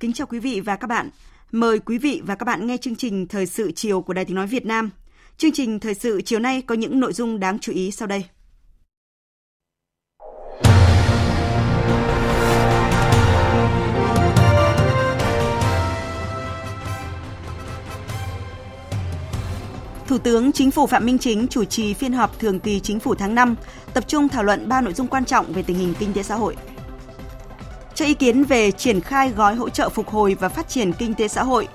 Kính chào quý vị và các bạn. Mời quý vị và các bạn nghe chương trình Thời sự chiều của Đài Tiếng Nói Việt Nam. Chương trình Thời sự chiều nay có những nội dung đáng chú ý sau đây. Thủ tướng Chính phủ Phạm Minh Chính chủ trì phiên họp thường kỳ Chính phủ tháng 5, tập trung thảo luận ba nội dung quan trọng về tình hình kinh tế xã hội cho ý kiến về triển khai gói hỗ trợ phục hồi và phát triển kinh tế xã hội.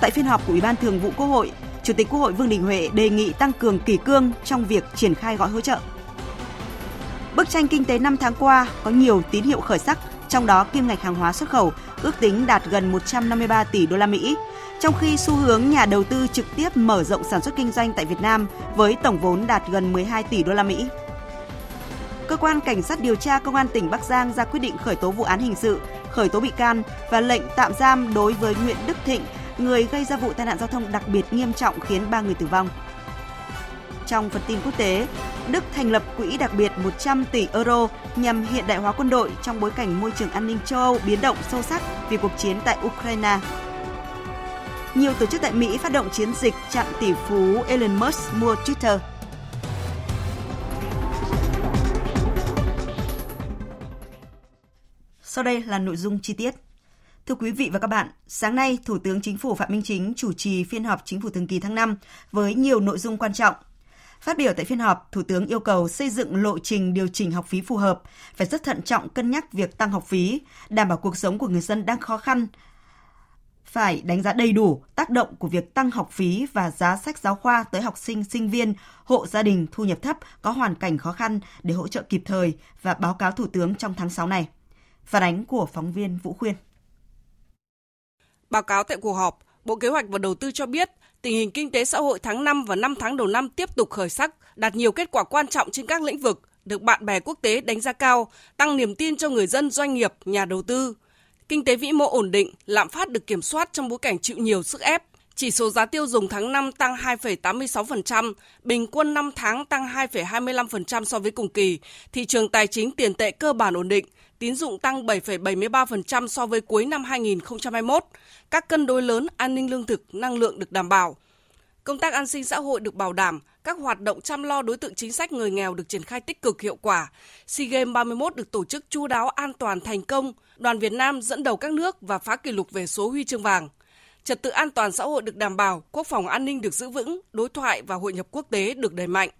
Tại phiên họp của Ủy ban Thường vụ Quốc hội, Chủ tịch Quốc hội Vương Đình Huệ đề nghị tăng cường kỷ cương trong việc triển khai gói hỗ trợ. Bức tranh kinh tế 5 tháng qua có nhiều tín hiệu khởi sắc, trong đó kim ngạch hàng hóa xuất khẩu ước tính đạt gần 153 tỷ đô la Mỹ, trong khi xu hướng nhà đầu tư trực tiếp mở rộng sản xuất kinh doanh tại Việt Nam với tổng vốn đạt gần 12 tỷ đô la Mỹ cơ quan cảnh sát điều tra công an tỉnh Bắc Giang ra quyết định khởi tố vụ án hình sự, khởi tố bị can và lệnh tạm giam đối với Nguyễn Đức Thịnh, người gây ra vụ tai nạn giao thông đặc biệt nghiêm trọng khiến 3 người tử vong. Trong phần tin quốc tế, Đức thành lập quỹ đặc biệt 100 tỷ euro nhằm hiện đại hóa quân đội trong bối cảnh môi trường an ninh châu Âu biến động sâu sắc vì cuộc chiến tại Ukraine. Nhiều tổ chức tại Mỹ phát động chiến dịch chặn tỷ phú Elon Musk mua Twitter. Sau đây là nội dung chi tiết. Thưa quý vị và các bạn, sáng nay Thủ tướng Chính phủ Phạm Minh Chính chủ trì phiên họp Chính phủ thường kỳ tháng 5 với nhiều nội dung quan trọng. Phát biểu tại phiên họp, Thủ tướng yêu cầu xây dựng lộ trình điều chỉnh học phí phù hợp, phải rất thận trọng cân nhắc việc tăng học phí, đảm bảo cuộc sống của người dân đang khó khăn, phải đánh giá đầy đủ tác động của việc tăng học phí và giá sách giáo khoa tới học sinh, sinh viên, hộ gia đình thu nhập thấp có hoàn cảnh khó khăn để hỗ trợ kịp thời và báo cáo Thủ tướng trong tháng 6 này. Phản ánh của phóng viên Vũ Khuyên. Báo cáo tại cuộc họp, Bộ Kế hoạch và Đầu tư cho biết tình hình kinh tế xã hội tháng 5 và 5 tháng đầu năm tiếp tục khởi sắc, đạt nhiều kết quả quan trọng trên các lĩnh vực, được bạn bè quốc tế đánh giá cao, tăng niềm tin cho người dân, doanh nghiệp, nhà đầu tư. Kinh tế vĩ mô ổn định, lạm phát được kiểm soát trong bối cảnh chịu nhiều sức ép. Chỉ số giá tiêu dùng tháng 5 tăng 2,86%, bình quân 5 tháng tăng 2,25% so với cùng kỳ. Thị trường tài chính tiền tệ cơ bản ổn định, tín dụng tăng 7,73% so với cuối năm 2021. Các cân đối lớn an ninh lương thực, năng lượng được đảm bảo. Công tác an sinh xã hội được bảo đảm, các hoạt động chăm lo đối tượng chính sách người nghèo được triển khai tích cực hiệu quả. SEA Games 31 được tổ chức chu đáo an toàn thành công, đoàn Việt Nam dẫn đầu các nước và phá kỷ lục về số huy chương vàng. Trật tự an toàn xã hội được đảm bảo, quốc phòng an ninh được giữ vững, đối thoại và hội nhập quốc tế được đẩy mạnh.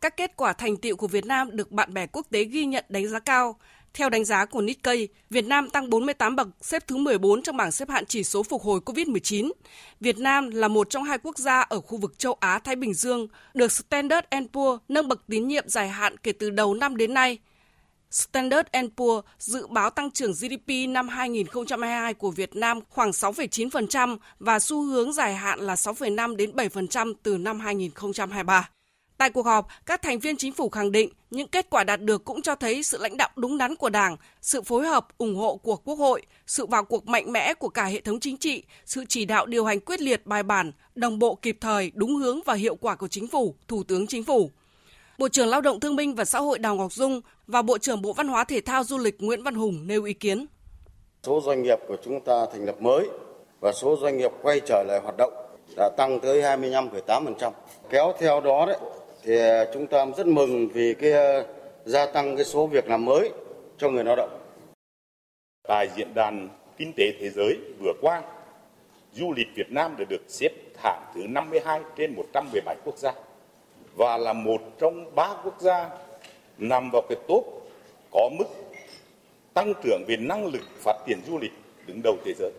Các kết quả thành tiệu của Việt Nam được bạn bè quốc tế ghi nhận đánh giá cao. Theo đánh giá của Nikkei, Việt Nam tăng 48 bậc, xếp thứ 14 trong bảng xếp hạng chỉ số phục hồi COVID-19. Việt Nam là một trong hai quốc gia ở khu vực châu Á-Thái Bình Dương được Standard Poor's nâng bậc tín nhiệm dài hạn kể từ đầu năm đến nay. Standard Poor's dự báo tăng trưởng GDP năm 2022 của Việt Nam khoảng 6,9% và xu hướng dài hạn là 6,5 đến 7% từ năm 2023. Tại cuộc họp, các thành viên chính phủ khẳng định những kết quả đạt được cũng cho thấy sự lãnh đạo đúng đắn của Đảng, sự phối hợp, ủng hộ của Quốc hội, sự vào cuộc mạnh mẽ của cả hệ thống chính trị, sự chỉ đạo điều hành quyết liệt bài bản, đồng bộ kịp thời, đúng hướng và hiệu quả của chính phủ, Thủ tướng Chính phủ. Bộ trưởng Lao động Thương binh và Xã hội Đào Ngọc Dung và Bộ trưởng Bộ Văn hóa Thể thao Du lịch Nguyễn Văn Hùng nêu ý kiến. Số doanh nghiệp của chúng ta thành lập mới và số doanh nghiệp quay trở lại hoạt động đã tăng tới 25,8%. Kéo theo đó đấy thì à, chúng ta rất mừng vì cái à, gia tăng cái số việc làm mới cho người lao động. Tại diễn đàn kinh tế thế giới vừa qua, du lịch Việt Nam đã được xếp hạng thứ 52 trên 117 quốc gia và là một trong ba quốc gia nằm vào cái top có tăng trưởng về năng lực phát triển du lịch đứng đầu thế giới.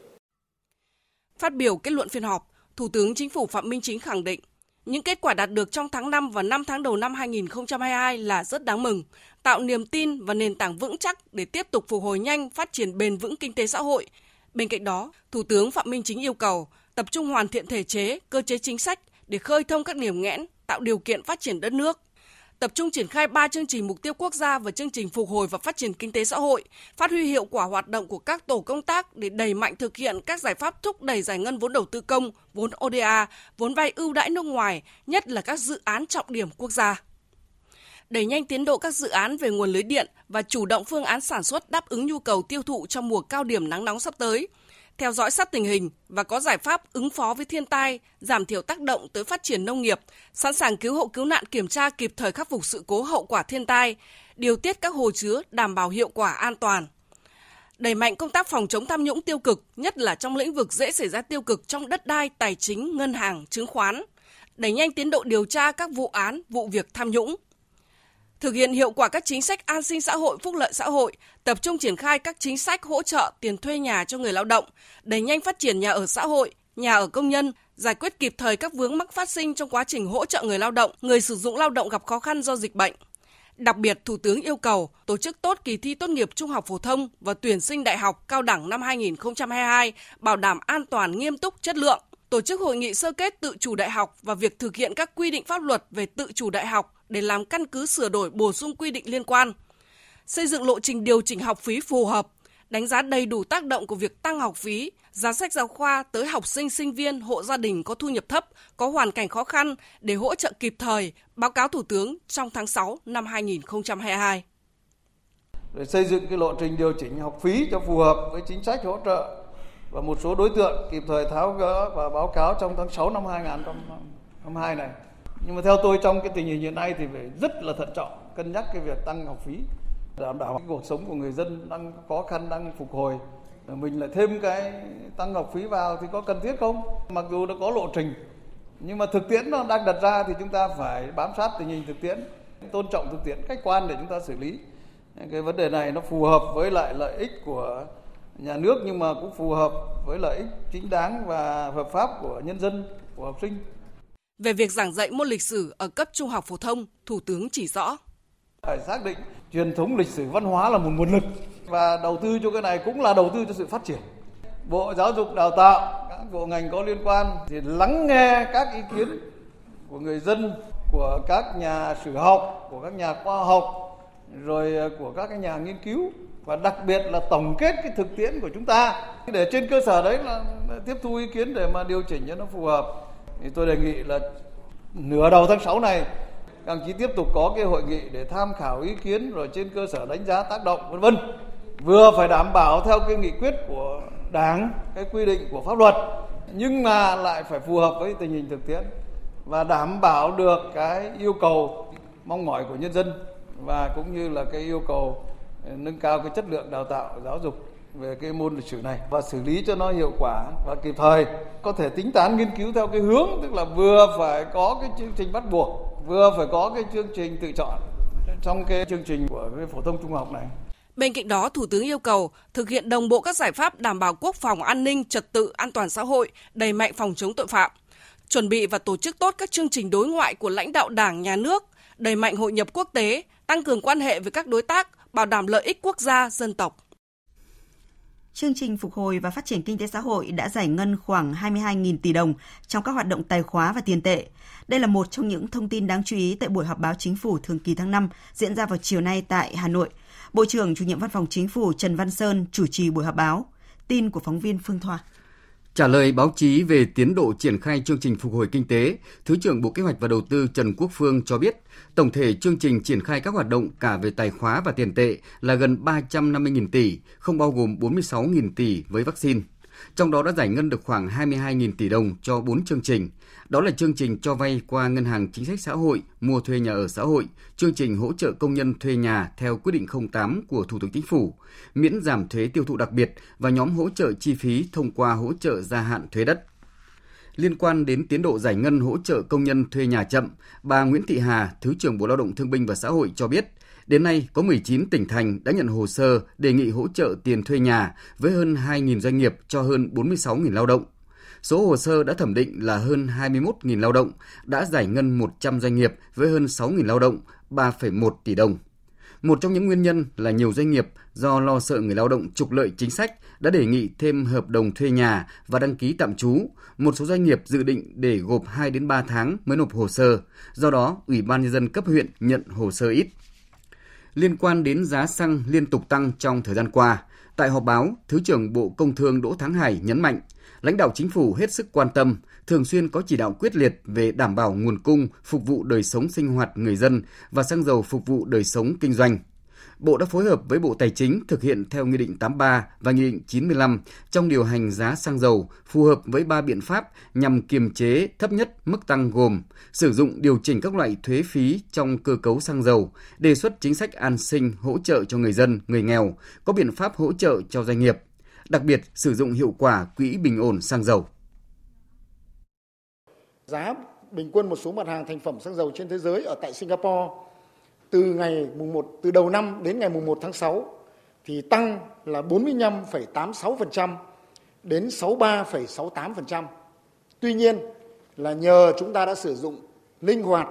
Phát biểu kết luận phiên họp, Thủ tướng Chính phủ Phạm Minh Chính khẳng định những kết quả đạt được trong tháng 5 và 5 tháng đầu năm 2022 là rất đáng mừng, tạo niềm tin và nền tảng vững chắc để tiếp tục phục hồi nhanh, phát triển bền vững kinh tế xã hội. Bên cạnh đó, Thủ tướng Phạm Minh Chính yêu cầu tập trung hoàn thiện thể chế, cơ chế chính sách để khơi thông các điểm nghẽn, tạo điều kiện phát triển đất nước tập trung triển khai 3 chương trình mục tiêu quốc gia và chương trình phục hồi và phát triển kinh tế xã hội, phát huy hiệu quả hoạt động của các tổ công tác để đẩy mạnh thực hiện các giải pháp thúc đẩy giải ngân vốn đầu tư công, vốn ODA, vốn vay ưu đãi nước ngoài, nhất là các dự án trọng điểm quốc gia. Đẩy nhanh tiến độ các dự án về nguồn lưới điện và chủ động phương án sản xuất đáp ứng nhu cầu tiêu thụ trong mùa cao điểm nắng nóng sắp tới, theo dõi sát tình hình và có giải pháp ứng phó với thiên tai, giảm thiểu tác động tới phát triển nông nghiệp, sẵn sàng cứu hộ cứu nạn kiểm tra kịp thời khắc phục sự cố hậu quả thiên tai, điều tiết các hồ chứa đảm bảo hiệu quả an toàn. Đẩy mạnh công tác phòng chống tham nhũng tiêu cực, nhất là trong lĩnh vực dễ xảy ra tiêu cực trong đất đai, tài chính, ngân hàng, chứng khoán. Đẩy nhanh tiến độ điều tra các vụ án, vụ việc tham nhũng, thực hiện hiệu quả các chính sách an sinh xã hội, phúc lợi xã hội, tập trung triển khai các chính sách hỗ trợ tiền thuê nhà cho người lao động, đẩy nhanh phát triển nhà ở xã hội, nhà ở công nhân, giải quyết kịp thời các vướng mắc phát sinh trong quá trình hỗ trợ người lao động, người sử dụng lao động gặp khó khăn do dịch bệnh. Đặc biệt, Thủ tướng yêu cầu tổ chức tốt kỳ thi tốt nghiệp trung học phổ thông và tuyển sinh đại học cao đẳng năm 2022, bảo đảm an toàn nghiêm túc chất lượng, tổ chức hội nghị sơ kết tự chủ đại học và việc thực hiện các quy định pháp luật về tự chủ đại học để làm căn cứ sửa đổi bổ sung quy định liên quan. Xây dựng lộ trình điều chỉnh học phí phù hợp, đánh giá đầy đủ tác động của việc tăng học phí, giá sách giáo khoa tới học sinh, sinh viên, hộ gia đình có thu nhập thấp, có hoàn cảnh khó khăn để hỗ trợ kịp thời, báo cáo Thủ tướng trong tháng 6 năm 2022. Để xây dựng cái lộ trình điều chỉnh học phí cho phù hợp với chính sách hỗ trợ và một số đối tượng kịp thời tháo gỡ và báo cáo trong tháng 6 năm 2022 này nhưng mà theo tôi trong cái tình hình hiện nay thì phải rất là thận trọng, cân nhắc cái việc tăng học phí, đảm bảo cái cuộc sống của người dân đang khó khăn, đang phục hồi. Mình lại thêm cái tăng học phí vào thì có cần thiết không? Mặc dù nó có lộ trình, nhưng mà thực tiễn nó đang đặt ra thì chúng ta phải bám sát tình hình thực tiễn, tôn trọng thực tiễn, khách quan để chúng ta xử lý. Cái vấn đề này nó phù hợp với lại lợi ích của nhà nước nhưng mà cũng phù hợp với lợi ích chính đáng và hợp pháp của nhân dân, của học sinh về việc giảng dạy môn lịch sử ở cấp trung học phổ thông, Thủ tướng chỉ rõ. Phải xác định truyền thống lịch sử văn hóa là một nguồn lực và đầu tư cho cái này cũng là đầu tư cho sự phát triển. Bộ Giáo dục Đào tạo, các bộ ngành có liên quan thì lắng nghe các ý kiến của người dân, của các nhà sử học, của các nhà khoa học, rồi của các nhà nghiên cứu và đặc biệt là tổng kết cái thực tiễn của chúng ta để trên cơ sở đấy là tiếp thu ý kiến để mà điều chỉnh cho nó phù hợp thì tôi đề nghị là nửa đầu tháng 6 này, các đồng chí tiếp tục có cái hội nghị để tham khảo ý kiến rồi trên cơ sở đánh giá tác động, vân vân. Vừa phải đảm bảo theo cái nghị quyết của đảng, cái quy định của pháp luật, nhưng mà lại phải phù hợp với tình hình thực tiễn và đảm bảo được cái yêu cầu mong mỏi của nhân dân và cũng như là cái yêu cầu ờ, nâng cao cái chất lượng đào tạo, giáo dục về cái môn lịch sử này và xử lý cho nó hiệu quả và kịp thời có thể tính toán nghiên cứu theo cái hướng tức là vừa phải có cái chương trình bắt buộc vừa phải có cái chương trình tự chọn trong cái chương trình của cái phổ thông trung học này. Bên cạnh đó, Thủ tướng yêu cầu thực hiện đồng bộ các giải pháp đảm bảo quốc phòng an ninh, trật tự, an toàn xã hội, đẩy mạnh phòng chống tội phạm, chuẩn bị và tổ chức tốt các chương trình đối ngoại của lãnh đạo Đảng, Nhà nước, đẩy mạnh hội nhập quốc tế, tăng cường quan hệ với các đối tác, bảo đảm lợi ích quốc gia, dân tộc chương trình phục hồi và phát triển kinh tế xã hội đã giải ngân khoảng 22.000 tỷ đồng trong các hoạt động tài khóa và tiền tệ. Đây là một trong những thông tin đáng chú ý tại buổi họp báo chính phủ thường kỳ tháng 5 diễn ra vào chiều nay tại Hà Nội. Bộ trưởng, chủ nhiệm Văn phòng Chính phủ Trần Văn Sơn chủ trì buổi họp báo. Tin của phóng viên Phương Thoa. Trả lời báo chí về tiến độ triển khai chương trình phục hồi kinh tế, Thứ trưởng Bộ Kế hoạch và Đầu tư Trần Quốc Phương cho biết, tổng thể chương trình triển khai các hoạt động cả về tài khóa và tiền tệ là gần 350.000 tỷ, không bao gồm 46.000 tỷ với vaccine. Trong đó đã giải ngân được khoảng 22.000 tỷ đồng cho 4 chương trình. Đó là chương trình cho vay qua Ngân hàng Chính sách Xã hội, mua thuê nhà ở xã hội, chương trình hỗ trợ công nhân thuê nhà theo quyết định 08 của Thủ tướng Chính phủ, miễn giảm thuế tiêu thụ đặc biệt và nhóm hỗ trợ chi phí thông qua hỗ trợ gia hạn thuế đất. Liên quan đến tiến độ giải ngân hỗ trợ công nhân thuê nhà chậm, bà Nguyễn Thị Hà, Thứ trưởng Bộ Lao động Thương binh và Xã hội cho biết, Đến nay, có 19 tỉnh thành đã nhận hồ sơ đề nghị hỗ trợ tiền thuê nhà với hơn 2.000 doanh nghiệp cho hơn 46.000 lao động. Số hồ sơ đã thẩm định là hơn 21.000 lao động, đã giải ngân 100 doanh nghiệp với hơn 6.000 lao động, 3,1 tỷ đồng. Một trong những nguyên nhân là nhiều doanh nghiệp do lo sợ người lao động trục lợi chính sách đã đề nghị thêm hợp đồng thuê nhà và đăng ký tạm trú. Một số doanh nghiệp dự định để gộp 2 đến 3 tháng mới nộp hồ sơ. Do đó, Ủy ban nhân dân cấp huyện nhận hồ sơ ít. Liên quan đến giá xăng liên tục tăng trong thời gian qua, tại họp báo, Thứ trưởng Bộ Công Thương Đỗ Thắng Hải nhấn mạnh, lãnh đạo chính phủ hết sức quan tâm, thường xuyên có chỉ đạo quyết liệt về đảm bảo nguồn cung phục vụ đời sống sinh hoạt người dân và xăng dầu phục vụ đời sống kinh doanh. Bộ đã phối hợp với Bộ Tài chính thực hiện theo Nghị định 83 và Nghị định 95 trong điều hành giá xăng dầu phù hợp với ba biện pháp nhằm kiềm chế thấp nhất mức tăng gồm sử dụng điều chỉnh các loại thuế phí trong cơ cấu xăng dầu, đề xuất chính sách an sinh hỗ trợ cho người dân, người nghèo, có biện pháp hỗ trợ cho doanh nghiệp, đặc biệt sử dụng hiệu quả quỹ bình ổn xăng dầu. Giá bình quân một số mặt hàng thành phẩm xăng dầu trên thế giới ở tại Singapore từ ngày mùng 1 từ đầu năm đến ngày mùng 1 tháng 6 thì tăng là 45,86% đến 63,68%. Tuy nhiên là nhờ chúng ta đã sử dụng linh hoạt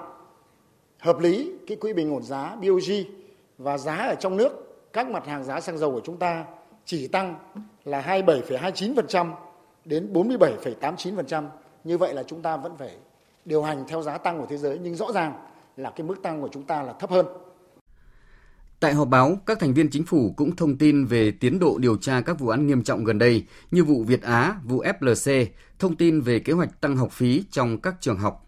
hợp lý cái quỹ bình ổn giá BOG và giá ở trong nước các mặt hàng giá xăng dầu của chúng ta chỉ tăng là 27,29% đến 47,89%. Như vậy là chúng ta vẫn phải điều hành theo giá tăng của thế giới nhưng rõ ràng là cái mức tăng của chúng ta là thấp hơn. Tại họp báo, các thành viên chính phủ cũng thông tin về tiến độ điều tra các vụ án nghiêm trọng gần đây như vụ Việt Á, vụ FLC, thông tin về kế hoạch tăng học phí trong các trường học.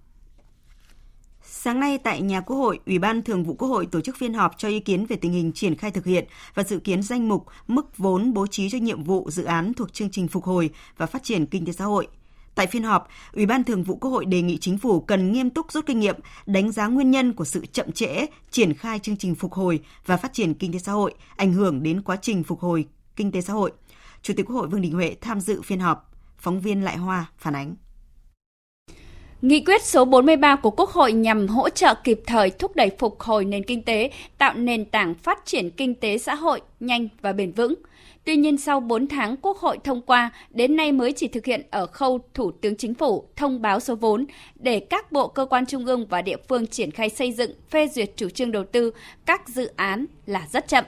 Sáng nay tại nhà Quốc hội, Ủy ban Thường vụ Quốc hội tổ chức phiên họp cho ý kiến về tình hình triển khai thực hiện và dự kiến danh mục mức vốn bố trí cho nhiệm vụ dự án thuộc chương trình phục hồi và phát triển kinh tế xã hội – Tại phiên họp, Ủy ban Thường vụ Quốc hội đề nghị chính phủ cần nghiêm túc rút kinh nghiệm, đánh giá nguyên nhân của sự chậm trễ triển khai chương trình phục hồi và phát triển kinh tế xã hội, ảnh hưởng đến quá trình phục hồi kinh tế xã hội. Chủ tịch Quốc hội Vương Đình Huệ tham dự phiên họp. Phóng viên Lại Hoa phản ánh. Nghị quyết số 43 của Quốc hội nhằm hỗ trợ kịp thời thúc đẩy phục hồi nền kinh tế, tạo nền tảng phát triển kinh tế xã hội nhanh và bền vững – Tuy nhiên sau 4 tháng Quốc hội thông qua, đến nay mới chỉ thực hiện ở khâu Thủ tướng Chính phủ thông báo số vốn để các bộ cơ quan trung ương và địa phương triển khai xây dựng, phê duyệt chủ trương đầu tư các dự án là rất chậm.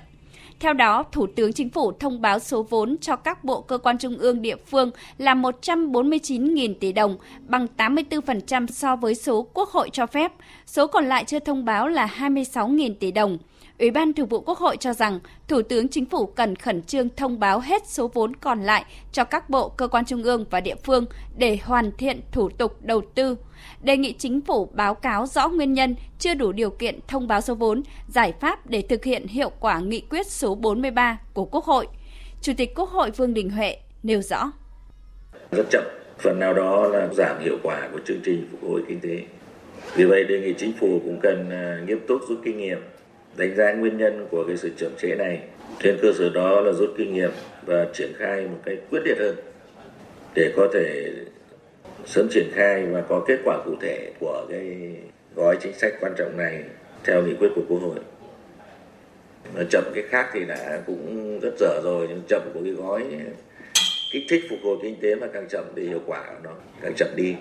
Theo đó, Thủ tướng Chính phủ thông báo số vốn cho các bộ cơ quan trung ương địa phương là 149.000 tỷ đồng, bằng 84% so với số Quốc hội cho phép. Số còn lại chưa thông báo là 26.000 tỷ đồng. Ủy ban Thường vụ Quốc hội cho rằng Thủ tướng Chính phủ cần khẩn trương thông báo hết số vốn còn lại cho các bộ, cơ quan trung ương và địa phương để hoàn thiện thủ tục đầu tư. Đề nghị Chính phủ báo cáo rõ nguyên nhân chưa đủ điều kiện thông báo số vốn, giải pháp để thực hiện hiệu quả nghị quyết số 43 của Quốc hội. Chủ tịch Quốc hội Vương Đình Huệ nêu rõ. Rất chậm, phần nào đó là giảm hiệu quả của chương trình phục hồi kinh tế. Vì vậy đề nghị chính phủ cũng cần à, nghiêm túc rút kinh nghiệm đánh giá nguyên nhân của cái sự chậm trễ này, trên cơ sở đó là rút kinh nghiệm và triển khai một cách quyết liệt hơn để có thể sớm triển khai và có kết quả cụ thể của cái gói chính sách quan trọng này theo nghị quyết của quốc hội. Mà chậm cái khác thì đã cũng rất dở rồi, nhưng chậm của cái gói kích thích phục hồi kinh tế mà càng chậm thì hiệu quả của nó càng chậm đi.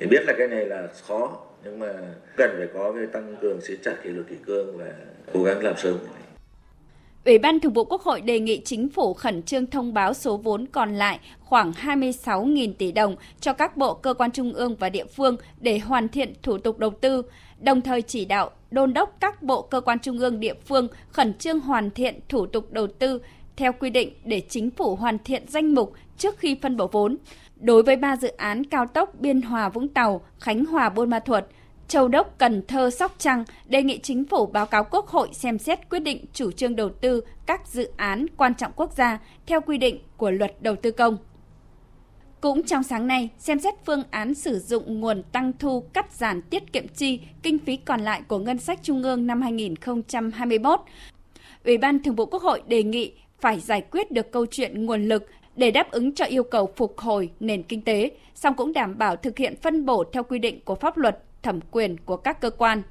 Thì biết là cái này là khó nhưng mà cần phải có cái tăng cường siết chặt kỷ luật kỷ cương và cố gắng làm sớm Ủy ban Thường vụ Quốc hội đề nghị chính phủ khẩn trương thông báo số vốn còn lại khoảng 26.000 tỷ đồng cho các bộ cơ quan trung ương và địa phương để hoàn thiện thủ tục đầu tư, đồng thời chỉ đạo đôn đốc các bộ cơ quan trung ương địa phương khẩn trương hoàn thiện thủ tục đầu tư theo quy định để chính phủ hoàn thiện danh mục trước khi phân bổ vốn. Đối với ba dự án cao tốc Biên Hòa Vũng Tàu, Khánh Hòa Buôn Ma Thuột, Châu Đốc, Cần Thơ, Sóc Trăng đề nghị chính phủ báo cáo Quốc hội xem xét quyết định chủ trương đầu tư các dự án quan trọng quốc gia theo quy định của luật đầu tư công. Cũng trong sáng nay, xem xét phương án sử dụng nguồn tăng thu cắt giảm tiết kiệm chi kinh phí còn lại của ngân sách trung ương năm 2021. Ủy ban Thường vụ Quốc hội đề nghị phải giải quyết được câu chuyện nguồn lực để đáp ứng cho yêu cầu phục hồi nền kinh tế, song cũng đảm bảo thực hiện phân bổ theo quy định của pháp luật, thẩm quyền của các cơ quan.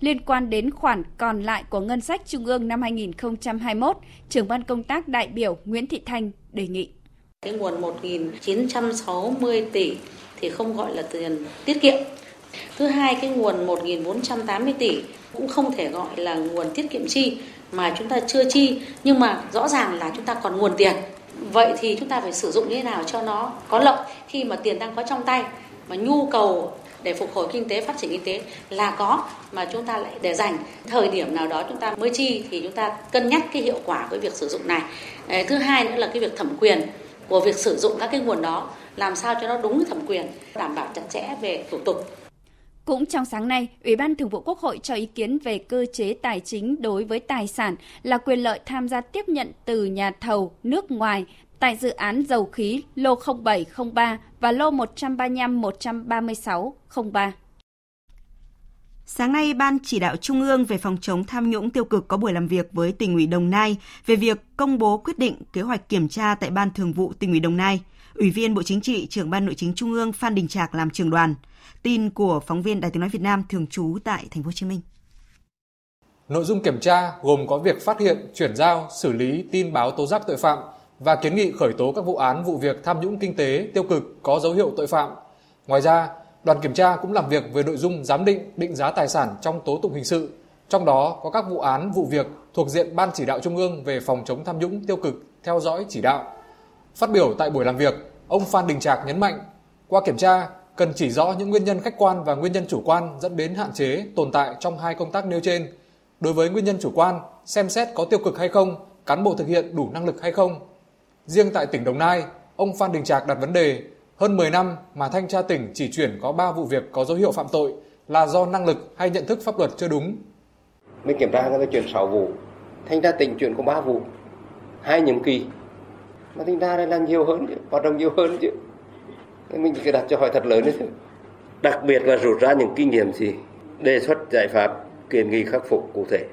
Liên quan đến khoản còn lại của ngân sách trung ương năm 2021, trưởng ban công tác đại biểu Nguyễn Thị Thanh đề nghị. Cái nguồn 1.960 tỷ thì không gọi là tiền tiết kiệm. Thứ hai, cái nguồn 1.480 tỷ cũng không thể gọi là nguồn tiết kiệm chi mà chúng ta chưa chi nhưng mà rõ ràng là chúng ta còn nguồn tiền vậy thì chúng ta phải sử dụng như thế nào cho nó có lợi khi mà tiền đang có trong tay? Mà nhu cầu để phục hồi kinh tế, phát triển kinh tế là có, mà chúng ta lại để dành. Thời điểm nào đó chúng ta mới chi thì chúng ta cân nhắc cái hiệu quả với việc sử dụng này. Ờ, thứ hai nữa là cái việc thẩm quyền của việc sử dụng các cái nguồn đó, làm sao cho nó đúng thẩm quyền, đảm bảo chặt chẽ về thủ tục cũng trong sáng nay, Ủy ban Thường vụ Quốc hội cho ý kiến về cơ chế tài chính đối với tài sản là quyền lợi tham gia tiếp nhận từ nhà thầu nước ngoài tại dự án dầu khí lô 0703 và lô 135-13603. Sáng nay, Ban chỉ đạo Trung ương về phòng chống tham nhũng tiêu cực có buổi làm việc với tỉnh ủy Đồng Nai về việc công bố quyết định kế hoạch kiểm tra tại Ban Thường vụ tỉnh ủy Đồng Nai. Ủy viên Bộ Chính trị, trưởng Ban Nội chính Trung ương Phan Đình Trạc làm trưởng đoàn. Tin của phóng viên Đài Tiếng nói Việt Nam thường trú tại thành phố Hồ Chí Minh. Nội dung kiểm tra gồm có việc phát hiện, chuyển giao, xử lý tin báo tố giác tội phạm và kiến nghị khởi tố các vụ án vụ việc tham nhũng kinh tế tiêu cực có dấu hiệu tội phạm. Ngoài ra, đoàn kiểm tra cũng làm việc về nội dung giám định, định giá tài sản trong tố tụng hình sự, trong đó có các vụ án vụ việc thuộc diện Ban chỉ đạo Trung ương về phòng chống tham nhũng tiêu cực theo dõi chỉ đạo. Phát biểu tại buổi làm việc, ông Phan Đình Trạc nhấn mạnh, qua kiểm tra, cần chỉ rõ những nguyên nhân khách quan và nguyên nhân chủ quan dẫn đến hạn chế tồn tại trong hai công tác nêu trên. Đối với nguyên nhân chủ quan, xem xét có tiêu cực hay không, cán bộ thực hiện đủ năng lực hay không. Riêng tại tỉnh Đồng Nai, ông Phan Đình Trạc đặt vấn đề hơn 10 năm mà thanh tra tỉnh chỉ chuyển có 3 vụ việc có dấu hiệu phạm tội là do năng lực hay nhận thức pháp luật chưa đúng. Mình kiểm tra người ta chuyển 6 vụ, thanh tra tỉnh chuyển có 3 vụ, hai nhiệm kỳ. Mà thanh tra là làm nhiều hơn chứ, hoạt động nhiều hơn chứ mình phải đặt cho hỏi thật lớn đấy đặc biệt là rút ra những kinh nghiệm gì đề xuất giải pháp kiến nghị khắc phục cụ thể.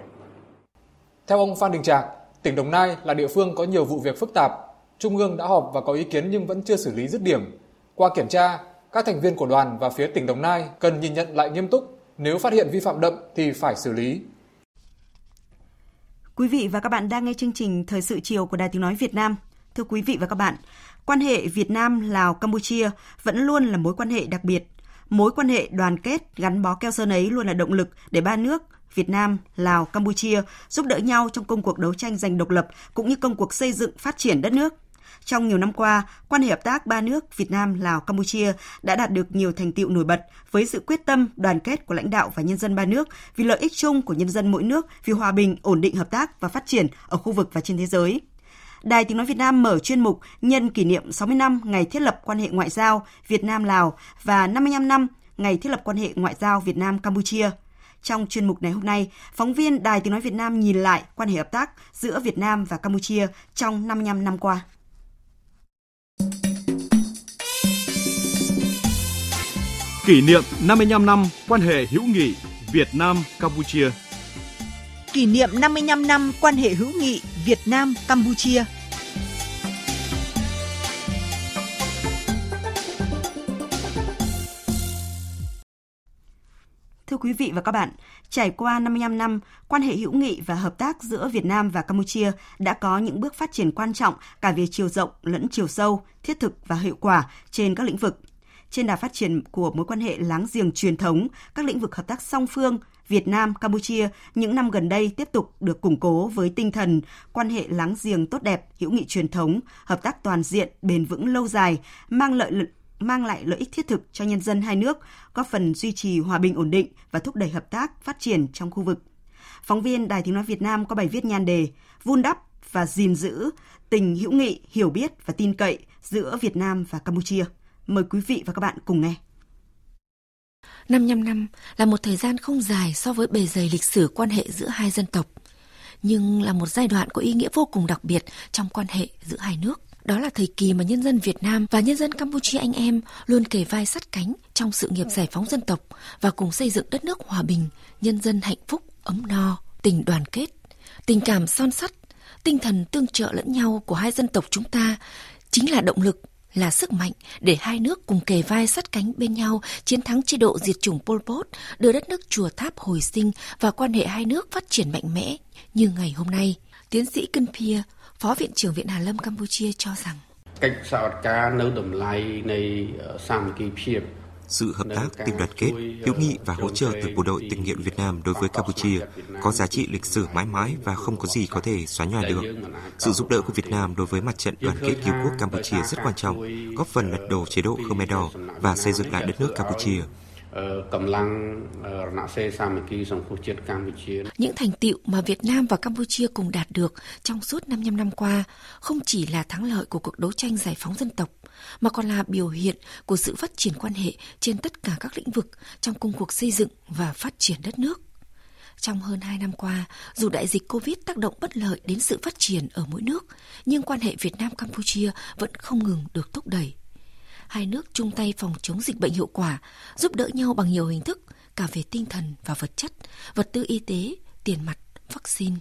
Theo ông Phan Đình Trạc tỉnh Đồng Nai là địa phương có nhiều vụ việc phức tạp. Trung ương đã họp và có ý kiến nhưng vẫn chưa xử lý dứt điểm. Qua kiểm tra các thành viên của đoàn và phía tỉnh Đồng Nai cần nhìn nhận lại nghiêm túc. Nếu phát hiện vi phạm đậm thì phải xử lý. Quý vị và các bạn đang nghe chương trình Thời sự chiều của Đài Tiếng Nói Việt Nam. Thưa quý vị và các bạn, Quan hệ Việt Nam, Lào, Campuchia vẫn luôn là mối quan hệ đặc biệt. Mối quan hệ đoàn kết gắn bó keo sơn ấy luôn là động lực để ba nước Việt Nam, Lào, Campuchia giúp đỡ nhau trong công cuộc đấu tranh giành độc lập cũng như công cuộc xây dựng phát triển đất nước. Trong nhiều năm qua, quan hệ hợp tác ba nước Việt Nam, Lào, Campuchia đã đạt được nhiều thành tiệu nổi bật với sự quyết tâm, đoàn kết của lãnh đạo và nhân dân ba nước vì lợi ích chung của nhân dân mỗi nước, vì hòa bình, ổn định hợp tác và phát triển ở khu vực và trên thế giới. Đài Tiếng Nói Việt Nam mở chuyên mục nhân kỷ niệm 60 năm ngày thiết lập quan hệ ngoại giao Việt Nam-Lào và 55 năm ngày thiết lập quan hệ ngoại giao Việt Nam-Campuchia. Trong chuyên mục này hôm nay, phóng viên Đài Tiếng Nói Việt Nam nhìn lại quan hệ hợp tác giữa Việt Nam và Campuchia trong 55 năm qua. Kỷ niệm 55 năm quan hệ hữu nghị Việt Nam Campuchia kỷ niệm 55 năm quan hệ hữu nghị Việt Nam Campuchia. Thưa quý vị và các bạn, trải qua 55 năm, quan hệ hữu nghị và hợp tác giữa Việt Nam và Campuchia đã có những bước phát triển quan trọng cả về chiều rộng lẫn chiều sâu, thiết thực và hiệu quả trên các lĩnh vực. Trên đà phát triển của mối quan hệ láng giềng truyền thống, các lĩnh vực hợp tác song phương, Việt Nam, Campuchia những năm gần đây tiếp tục được củng cố với tinh thần quan hệ láng giềng tốt đẹp, hữu nghị truyền thống, hợp tác toàn diện, bền vững lâu dài, mang lợi mang lại lợi ích thiết thực cho nhân dân hai nước, góp phần duy trì hòa bình ổn định và thúc đẩy hợp tác phát triển trong khu vực. Phóng viên Đài Tiếng nói Việt Nam có bài viết nhan đề Vun đắp và gìn giữ tình hữu nghị, hiểu biết và tin cậy giữa Việt Nam và Campuchia. Mời quý vị và các bạn cùng nghe. 55 năm là một thời gian không dài so với bề dày lịch sử quan hệ giữa hai dân tộc, nhưng là một giai đoạn có ý nghĩa vô cùng đặc biệt trong quan hệ giữa hai nước. Đó là thời kỳ mà nhân dân Việt Nam và nhân dân Campuchia anh em luôn kề vai sắt cánh trong sự nghiệp giải phóng dân tộc và cùng xây dựng đất nước hòa bình, nhân dân hạnh phúc, ấm no, tình đoàn kết, tình cảm son sắt, tinh thần tương trợ lẫn nhau của hai dân tộc chúng ta chính là động lực là sức mạnh để hai nước cùng kề vai sát cánh bên nhau chiến thắng chế độ diệt chủng Pol Pot, đưa đất nước chùa tháp hồi sinh và quan hệ hai nước phát triển mạnh mẽ như ngày hôm nay. Tiến sĩ Kinh Pia, Phó Viện trưởng Viện Hàn Lâm Campuchia cho rằng កិច្ចសហការនៅតម្លៃនៃសាមគ្គីភាព sự hợp tác tình đoàn kết, hữu nghị và hỗ trợ từ bộ đội tình nguyện Việt Nam đối với Campuchia có giá trị lịch sử mãi mãi và không có gì có thể xóa nhòa được. Sự giúp đỡ của Việt Nam đối với mặt trận đoàn kết cứu quốc Campuchia rất quan trọng, góp phần lật đổ chế độ Khmer Đỏ và xây dựng lại đất nước Campuchia. Những thành tiệu mà Việt Nam và Campuchia cùng đạt được trong suốt 55 năm qua không chỉ là thắng lợi của cuộc đấu tranh giải phóng dân tộc, mà còn là biểu hiện của sự phát triển quan hệ trên tất cả các lĩnh vực trong công cuộc xây dựng và phát triển đất nước. Trong hơn 2 năm qua, dù đại dịch Covid tác động bất lợi đến sự phát triển ở mỗi nước, nhưng quan hệ Việt Nam-Campuchia vẫn không ngừng được thúc đẩy hai nước chung tay phòng chống dịch bệnh hiệu quả, giúp đỡ nhau bằng nhiều hình thức, cả về tinh thần và vật chất, vật tư y tế, tiền mặt, vaccine.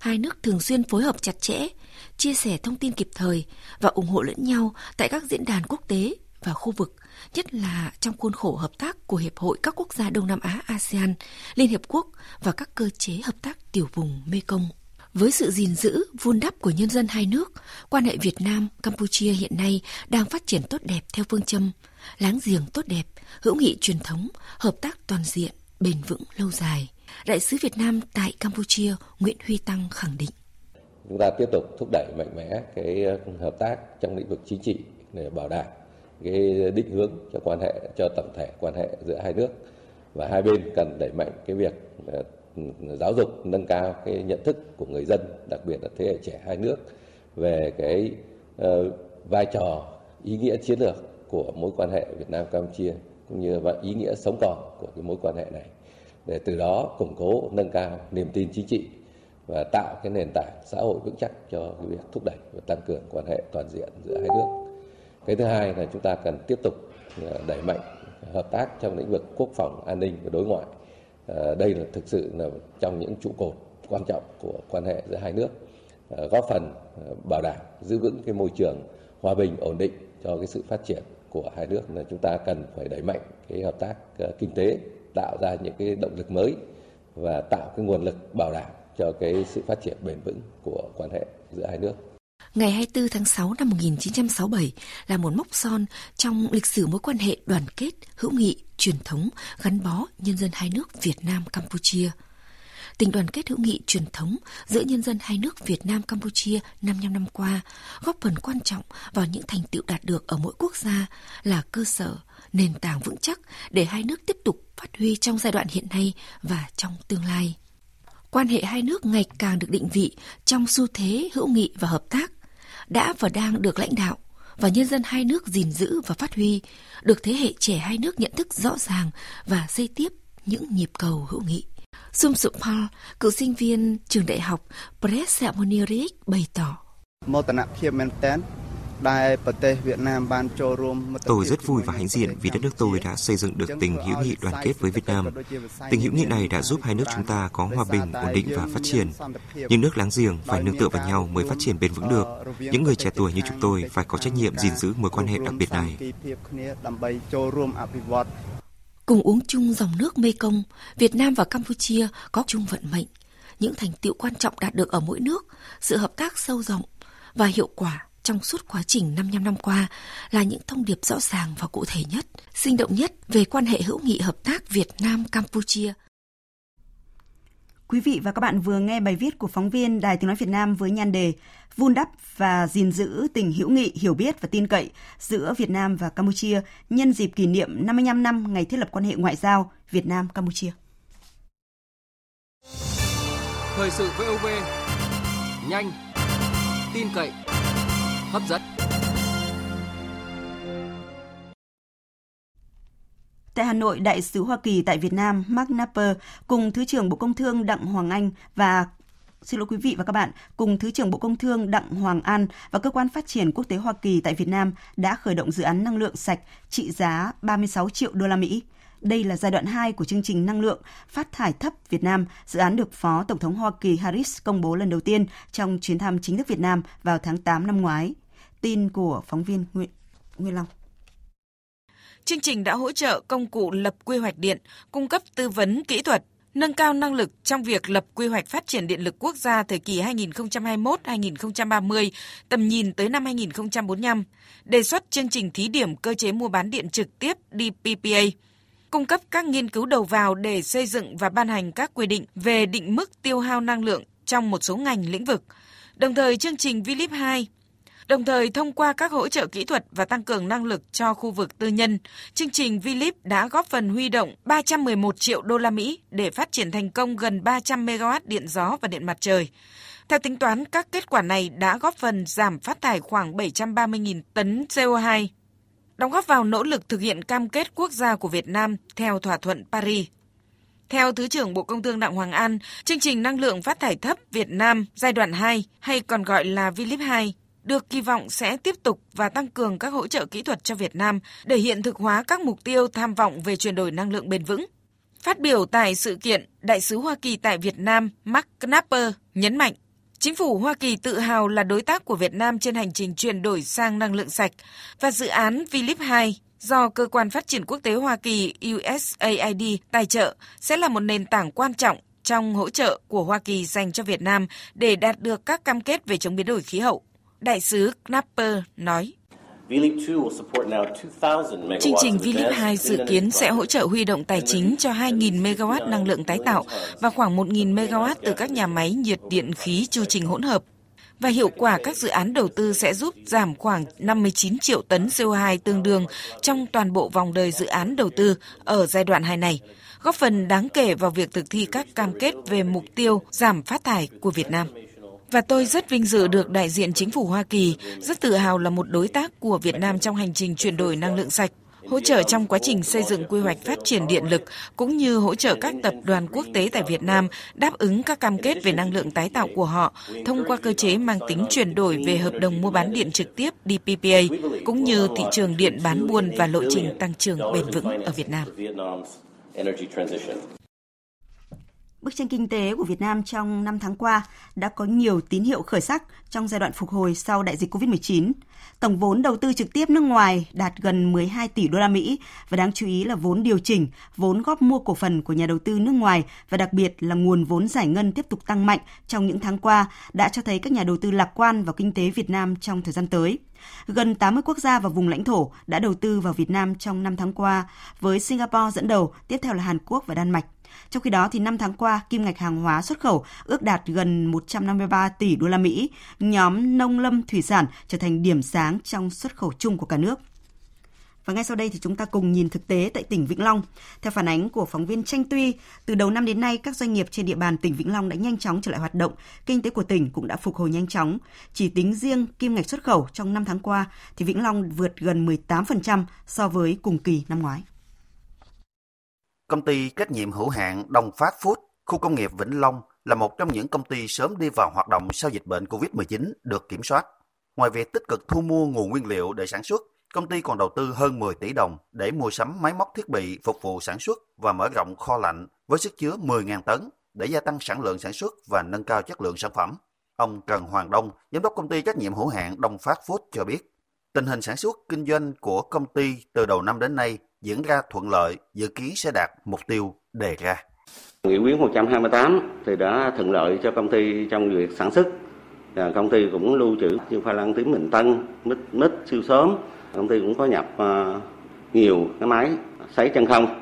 Hai nước thường xuyên phối hợp chặt chẽ, chia sẻ thông tin kịp thời và ủng hộ lẫn nhau tại các diễn đàn quốc tế và khu vực, nhất là trong khuôn khổ hợp tác của Hiệp hội các quốc gia Đông Nam Á ASEAN, Liên Hiệp Quốc và các cơ chế hợp tác tiểu vùng Mekong. Với sự gìn giữ, vun đắp của nhân dân hai nước, quan hệ Việt Nam Campuchia hiện nay đang phát triển tốt đẹp theo phương châm láng giềng tốt đẹp, hữu nghị truyền thống, hợp tác toàn diện, bền vững lâu dài. Đại sứ Việt Nam tại Campuchia Nguyễn Huy Tăng khẳng định: Chúng ta tiếp tục thúc đẩy mạnh mẽ cái ừ, hợp tác trong lĩnh vực chính trị để bảo đảm cái định hướng cho quan hệ cho tổng thể quan hệ giữa hai nước và hai bên cần đẩy mạnh cái việc ừ, giáo dục nâng cao cái nhận thức của người dân đặc biệt là thế hệ trẻ hai nước về cái uh, vai trò ý nghĩa chiến lược của mối quan hệ Việt Nam Campuchia cũng như và ý nghĩa sống còn của cái mối quan hệ này để từ đó củng cố nâng cao niềm tin chính trị và tạo cái nền tảng xã hội vững chắc cho cái việc thúc đẩy và tăng cường quan hệ toàn diện giữa hai nước. Cái thứ hai là chúng ta cần tiếp tục ờ, đẩy mạnh hợp tác trong lĩnh vực quốc phòng, an ninh và đối ngoại Ờ, đây là thực sự là trong những trụ cột quan trọng của quan hệ giữa hai nước ờ, góp phần ờ, bảo đảm giữ vững cái môi trường hòa bình ổn định cho cái sự phát triển của hai nước là chúng ta cần phải đẩy mạnh cái hợp tác kinh tế, tạo ra những cái động lực mới và tạo cái nguồn lực bảo đảm cho cái sự phát triển bền vững của quan hệ giữa hai nước. Ngày 24 tháng 6 năm 1967 là một mốc son trong lịch sử mối quan hệ đoàn kết, hữu nghị, truyền thống, gắn bó nhân dân hai nước Việt Nam Campuchia. Tình đoàn kết hữu nghị truyền thống giữa nhân dân hai nước Việt Nam Campuchia 55 năm qua góp phần quan trọng vào những thành tựu đạt được ở mỗi quốc gia là cơ sở, nền tảng vững chắc để hai nước tiếp tục phát huy trong giai đoạn hiện nay và trong tương lai quan hệ hai nước ngày càng được định vị trong xu thế hữu nghị và hợp tác, đã và đang được lãnh đạo và nhân dân hai nước gìn giữ và phát huy, được thế hệ trẻ hai nước nhận thức rõ ràng và xây tiếp những nhịp cầu hữu nghị. Sum Supal, cựu sinh viên trường đại học Presser Monieric bày tỏ. Tôi rất vui và hãnh diện vì đất nước tôi đã xây dựng được tình hữu nghị đoàn kết với Việt Nam. Tình hữu nghị này đã giúp hai nước chúng ta có hòa bình, ổn định và phát triển. Những nước láng giềng phải nương tựa vào nhau mới phát triển bền vững được. Những người trẻ tuổi như chúng tôi phải có trách nhiệm gìn giữ mối quan hệ đặc biệt này. Cùng uống chung dòng nước Mekong, Việt Nam và Campuchia có chung vận mệnh. Những thành tiệu quan trọng đạt được ở mỗi nước, sự hợp tác sâu rộng và hiệu quả trong suốt quá trình 55 năm qua là những thông điệp rõ ràng và cụ thể nhất, sinh động nhất về quan hệ hữu nghị hợp tác Việt Nam Campuchia. Quý vị và các bạn vừa nghe bài viết của phóng viên Đài Tiếng nói Việt Nam với nhan đề vun đắp và gìn giữ tình hữu nghị, hiểu biết và tin cậy giữa Việt Nam và Campuchia nhân dịp kỷ niệm 55 năm ngày thiết lập quan hệ ngoại giao Việt Nam Campuchia. Thời sự VOV nhanh, tin cậy, hấp dẫn. Tại Hà Nội, Đại sứ Hoa Kỳ tại Việt Nam Mark Napper cùng Thứ trưởng Bộ Công Thương Đặng Hoàng Anh và Xin lỗi quý vị và các bạn, cùng Thứ trưởng Bộ Công Thương Đặng Hoàng An và Cơ quan Phát triển Quốc tế Hoa Kỳ tại Việt Nam đã khởi động dự án năng lượng sạch trị giá 36 triệu đô la Mỹ. Đây là giai đoạn 2 của chương trình năng lượng phát thải thấp Việt Nam. Dự án được Phó Tổng thống Hoa Kỳ Harris công bố lần đầu tiên trong chuyến thăm chính thức Việt Nam vào tháng 8 năm ngoái. Tin của phóng viên Nguyễn Nguyên Long. Chương trình đã hỗ trợ công cụ lập quy hoạch điện, cung cấp tư vấn kỹ thuật, nâng cao năng lực trong việc lập quy hoạch phát triển điện lực quốc gia thời kỳ 2021-2030, tầm nhìn tới năm 2045, đề xuất chương trình thí điểm cơ chế mua bán điện trực tiếp DPPA, cung cấp các nghiên cứu đầu vào để xây dựng và ban hành các quy định về định mức tiêu hao năng lượng trong một số ngành lĩnh vực. Đồng thời chương trình VLIP 2 đồng thời thông qua các hỗ trợ kỹ thuật và tăng cường năng lực cho khu vực tư nhân, chương trình VLIP đã góp phần huy động 311 triệu đô la Mỹ để phát triển thành công gần 300 MW điện gió và điện mặt trời. Theo tính toán, các kết quả này đã góp phần giảm phát thải khoảng 730.000 tấn CO2, đóng góp vào nỗ lực thực hiện cam kết quốc gia của Việt Nam theo thỏa thuận Paris. Theo Thứ trưởng Bộ Công Thương Đặng Hoàng An, chương trình năng lượng phát thải thấp Việt Nam giai đoạn 2 hay còn gọi là VLIP 2 được kỳ vọng sẽ tiếp tục và tăng cường các hỗ trợ kỹ thuật cho Việt Nam để hiện thực hóa các mục tiêu tham vọng về chuyển đổi năng lượng bền vững. Phát biểu tại sự kiện, Đại sứ Hoa Kỳ tại Việt Nam Mark Knapper nhấn mạnh, Chính phủ Hoa Kỳ tự hào là đối tác của Việt Nam trên hành trình chuyển đổi sang năng lượng sạch và dự án VLIP 2 do Cơ quan Phát triển Quốc tế Hoa Kỳ USAID tài trợ sẽ là một nền tảng quan trọng trong hỗ trợ của Hoa Kỳ dành cho Việt Nam để đạt được các cam kết về chống biến đổi khí hậu. Đại sứ Knapper nói. Chương trình VLIP 2 dự kiến sẽ hỗ trợ huy động tài chính cho 2.000 MW năng lượng tái tạo và khoảng 1.000 MW từ các nhà máy nhiệt điện khí chu trình hỗn hợp. Và hiệu quả các dự án đầu tư sẽ giúp giảm khoảng 59 triệu tấn CO2 tương đương trong toàn bộ vòng đời dự án đầu tư ở giai đoạn 2 này, góp phần đáng kể vào việc thực thi các cam kết về mục tiêu giảm phát thải của Việt Nam. Và tôi rất vinh dự được đại diện chính phủ Hoa Kỳ, rất tự hào là một đối tác của Việt Nam trong hành trình chuyển đổi năng lượng sạch hỗ trợ trong quá trình xây dựng quy hoạch phát triển điện lực cũng như hỗ trợ các tập đoàn quốc tế tại Việt Nam đáp ứng các cam kết về năng lượng tái tạo của họ thông qua cơ chế mang tính chuyển đổi về hợp đồng mua bán điện trực tiếp DPPA cũng như thị trường điện bán buôn và lộ trình tăng trưởng bền vững ở Việt Nam. Bức tranh kinh tế của Việt Nam trong 5 tháng qua đã có nhiều tín hiệu khởi sắc trong giai đoạn phục hồi sau đại dịch COVID-19. Tổng vốn đầu tư trực tiếp nước ngoài đạt gần 12 tỷ đô la Mỹ và đáng chú ý là vốn điều chỉnh, vốn góp mua cổ phần của nhà đầu tư nước ngoài và đặc biệt là nguồn vốn giải ngân tiếp tục tăng mạnh trong những tháng qua đã cho thấy các nhà đầu tư lạc quan vào kinh tế Việt Nam trong thời gian tới. Gần 80 quốc gia và vùng lãnh thổ đã đầu tư vào Việt Nam trong 5 tháng qua, với Singapore dẫn đầu, tiếp theo là Hàn Quốc và Đan Mạch. Trong khi đó thì 5 tháng qua, kim ngạch hàng hóa xuất khẩu ước đạt gần 153 tỷ đô la Mỹ, nhóm nông lâm thủy sản trở thành điểm sáng trong xuất khẩu chung của cả nước. Và ngay sau đây thì chúng ta cùng nhìn thực tế tại tỉnh Vĩnh Long. Theo phản ánh của phóng viên Tranh Tuy, từ đầu năm đến nay các doanh nghiệp trên địa bàn tỉnh Vĩnh Long đã nhanh chóng trở lại hoạt động, kinh tế của tỉnh cũng đã phục hồi nhanh chóng. Chỉ tính riêng kim ngạch xuất khẩu trong 5 tháng qua thì Vĩnh Long vượt gần 18% so với cùng kỳ năm ngoái. Công ty trách nhiệm hữu hạn Đông Phát Food, khu công nghiệp Vĩnh Long là một trong những công ty sớm đi vào hoạt động sau dịch bệnh COVID-19 được kiểm soát. Ngoài việc tích cực thu mua nguồn nguyên liệu để sản xuất, công ty còn đầu tư hơn 10 tỷ đồng để mua sắm máy móc thiết bị phục vụ sản xuất và mở rộng kho lạnh với sức chứa 10.000 tấn để gia tăng sản lượng sản xuất và nâng cao chất lượng sản phẩm. Ông Trần Hoàng Đông, giám đốc công ty trách nhiệm hữu hạn Đông Phát Food cho biết, tình hình sản xuất kinh doanh của công ty từ đầu năm đến nay diễn ra thuận lợi, dự kiến sẽ đạt mục tiêu đề ra. Nghị quyết 128 thì đã thuận lợi cho công ty trong việc sản xuất. Và công ty cũng lưu trữ như pha lăng tím Bình Tân, mít, mít siêu sớm. Công ty cũng có nhập à, nhiều cái máy sấy chân không,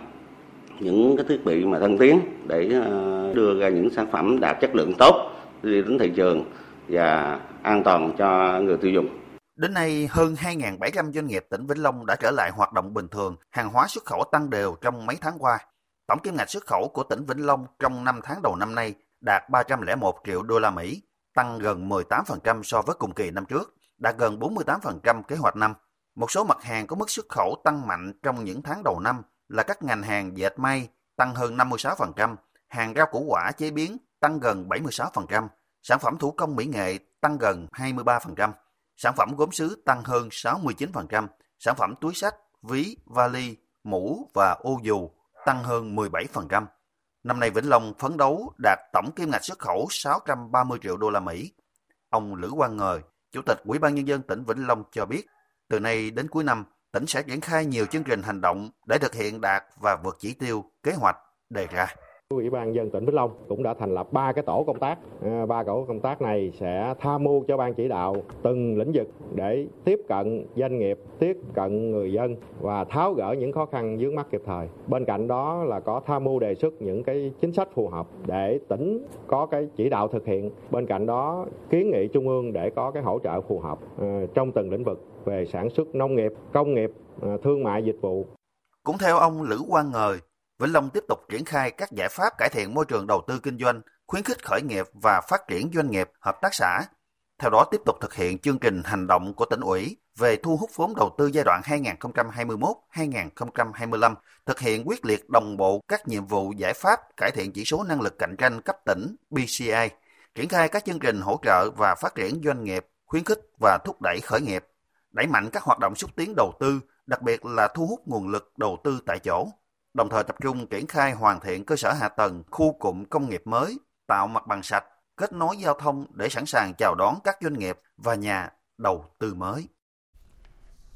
những cái thiết bị mà thân tiến để à, đưa ra những sản phẩm đạt chất lượng tốt đi đến thị trường và an toàn cho người tiêu dùng. Đến nay, hơn 2.700 doanh nghiệp tỉnh Vĩnh Long đã trở lại hoạt động bình thường, hàng hóa xuất khẩu tăng đều trong mấy tháng qua. Tổng kim ngạch xuất khẩu của tỉnh Vĩnh Long trong 5 tháng đầu năm nay đạt 301 triệu đô la Mỹ, tăng gần 18% so với cùng kỳ năm trước, đạt gần 48% kế hoạch năm. Một số mặt hàng có mức xuất khẩu tăng mạnh trong những tháng đầu năm là các ngành hàng dệt may tăng hơn 56%, hàng rau củ quả chế biến tăng gần 76%, sản phẩm thủ công mỹ nghệ tăng gần 23%. Sản phẩm gốm sứ tăng hơn 69%, sản phẩm túi sách, ví, vali, mũ và ô dù tăng hơn 17%. Năm nay Vĩnh Long phấn đấu đạt tổng kim ngạch xuất khẩu 630 triệu đô la Mỹ. Ông Lữ Quang Ngời, Chủ tịch Ủy ban nhân dân tỉnh Vĩnh Long cho biết, Từ nay đến cuối năm, tỉnh sẽ triển khai nhiều chương trình hành động để thực hiện đạt và vượt chỉ tiêu, kế hoạch đề ra. Ủy ban dân tỉnh Vĩnh Long cũng đã thành lập ba cái tổ công tác. À, ba tổ công tác này sẽ tham mưu cho ban chỉ đạo từng lĩnh vực để tiếp cận doanh nghiệp, tiếp cận người dân và tháo gỡ những khó khăn vướng mắt kịp thời. Bên cạnh đó là có tham mưu đề xuất những cái chính sách phù hợp để tỉnh có cái chỉ đạo thực hiện. Bên cạnh đó kiến nghị trung ương để có cái hỗ trợ phù hợp à, trong từng lĩnh vực về sản xuất nông nghiệp, công nghiệp, à, thương mại dịch vụ. Cũng theo ông Lữ Quang Ngời, Vĩnh Long tiếp tục triển khai các giải pháp cải thiện môi trường đầu tư kinh doanh, khuyến khích khởi nghiệp và phát triển doanh nghiệp, hợp tác xã. Theo đó tiếp tục thực hiện chương trình hành động của tỉnh ủy về thu hút vốn đầu tư giai đoạn 2021-2025, thực hiện quyết liệt đồng bộ các nhiệm vụ giải pháp cải thiện chỉ số năng lực cạnh tranh cấp tỉnh BCI, triển khai các chương trình hỗ trợ và phát triển doanh nghiệp, khuyến khích và thúc đẩy khởi nghiệp, đẩy mạnh các hoạt động xúc tiến đầu tư, đặc biệt là thu hút nguồn lực đầu tư tại chỗ, đồng thời tập trung triển khai hoàn thiện cơ sở hạ tầng, khu cụm công nghiệp mới, tạo mặt bằng sạch, kết nối giao thông để sẵn sàng chào đón các doanh nghiệp và nhà đầu tư mới.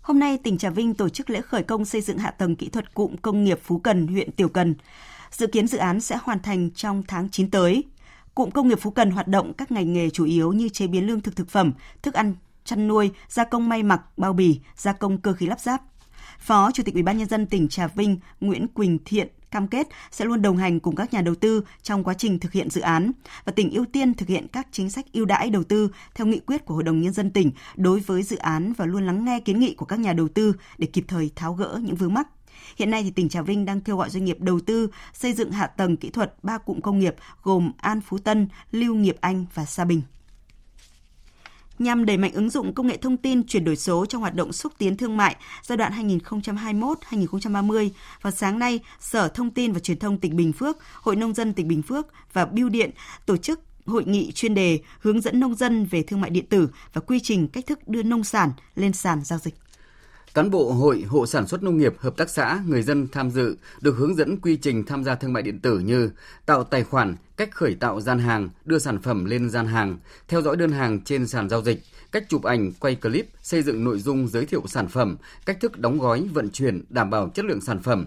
Hôm nay, tỉnh Trà Vinh tổ chức lễ khởi công xây dựng hạ tầng kỹ thuật cụm công nghiệp Phú Cần, huyện Tiểu Cần. Dự kiến dự án sẽ hoàn thành trong tháng 9 tới. Cụm công nghiệp Phú Cần hoạt động các ngành nghề chủ yếu như chế biến lương thực thực phẩm, thức ăn, chăn nuôi, gia công may mặc, bao bì, gia công cơ khí lắp ráp, Phó Chủ tịch Ủy ban nhân dân tỉnh Trà Vinh Nguyễn Quỳnh Thiện cam kết sẽ luôn đồng hành cùng các nhà đầu tư trong quá trình thực hiện dự án và tỉnh ưu tiên thực hiện các chính sách ưu đãi đầu tư theo nghị quyết của Hội đồng nhân dân tỉnh đối với dự án và luôn lắng nghe kiến nghị của các nhà đầu tư để kịp thời tháo gỡ những vướng mắc. Hiện nay thì tỉnh Trà Vinh đang kêu gọi doanh nghiệp đầu tư xây dựng hạ tầng kỹ thuật ba cụm công nghiệp gồm An Phú Tân, Lưu Nghiệp Anh và Sa Bình nhằm đẩy mạnh ứng dụng công nghệ thông tin chuyển đổi số trong hoạt động xúc tiến thương mại giai đoạn 2021-2030. Vào sáng nay, Sở Thông tin và Truyền thông tỉnh Bình Phước, Hội Nông dân tỉnh Bình Phước và Biêu điện tổ chức hội nghị chuyên đề hướng dẫn nông dân về thương mại điện tử và quy trình cách thức đưa nông sản lên sàn giao dịch. Cán bộ hội, hộ sản xuất nông nghiệp, hợp tác xã, người dân tham dự được hướng dẫn quy trình tham gia thương mại điện tử như tạo tài khoản, cách khởi tạo gian hàng, đưa sản phẩm lên gian hàng, theo dõi đơn hàng trên sàn giao dịch, cách chụp ảnh, quay clip, xây dựng nội dung giới thiệu sản phẩm, cách thức đóng gói, vận chuyển, đảm bảo chất lượng sản phẩm.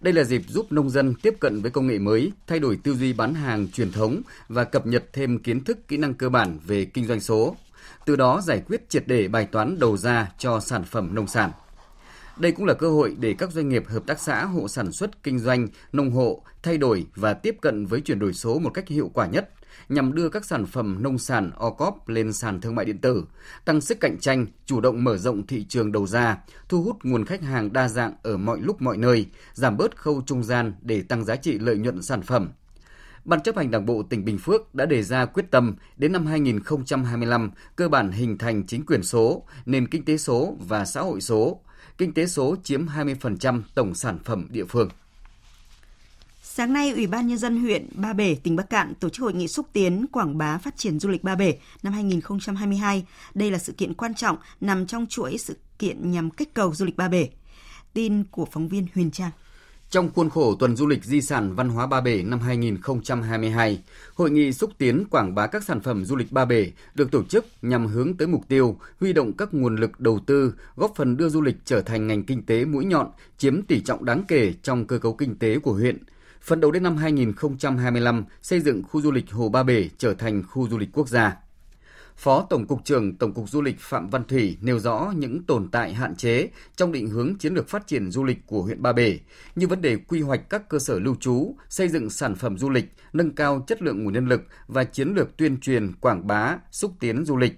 Đây là dịp giúp nông dân tiếp cận với công nghệ mới, thay đổi tư duy bán hàng truyền thống và cập nhật thêm kiến thức kỹ năng cơ bản về kinh doanh số từ đó giải quyết triệt để bài toán đầu ra cho sản phẩm nông sản. Đây cũng là cơ hội để các doanh nghiệp hợp tác xã hộ sản xuất kinh doanh, nông hộ thay đổi và tiếp cận với chuyển đổi số một cách hiệu quả nhất nhằm đưa các sản phẩm nông sản OCOP lên sàn thương mại điện tử, tăng sức cạnh tranh, chủ động mở rộng thị trường đầu ra, thu hút nguồn khách hàng đa dạng ở mọi lúc mọi nơi, giảm bớt khâu trung gian để tăng giá trị lợi nhuận sản phẩm, Ban chấp hành Đảng bộ tỉnh Bình Phước đã đề ra quyết tâm đến năm 2025 cơ bản hình thành chính quyền số, nền kinh tế số và xã hội số. Kinh tế số chiếm 20% tổng sản phẩm địa phương. Sáng nay, Ủy ban Nhân dân huyện Ba Bể, tỉnh Bắc Cạn tổ chức hội nghị xúc tiến quảng bá phát triển du lịch Ba Bể năm 2022. Đây là sự kiện quan trọng nằm trong chuỗi sự kiện nhằm kích cầu du lịch Ba Bể. Tin của phóng viên Huyền Trang. Trong khuôn khổ tuần du lịch di sản văn hóa Ba Bể năm 2022, hội nghị xúc tiến quảng bá các sản phẩm du lịch Ba Bể được tổ chức nhằm hướng tới mục tiêu huy động các nguồn lực đầu tư, góp phần đưa du lịch trở thành ngành kinh tế mũi nhọn, chiếm tỷ trọng đáng kể trong cơ cấu kinh tế của huyện. Phần đầu đến năm 2025, xây dựng khu du lịch Hồ Ba Bể trở thành khu du lịch quốc gia. Phó Tổng cục trưởng Tổng cục Du lịch Phạm Văn Thủy nêu rõ những tồn tại hạn chế trong định hướng chiến lược phát triển du lịch của huyện Ba Bể, như vấn đề quy hoạch các cơ sở lưu trú, xây dựng sản phẩm du lịch, nâng cao chất lượng nguồn nhân lực và chiến lược tuyên truyền, quảng bá, xúc tiến du lịch.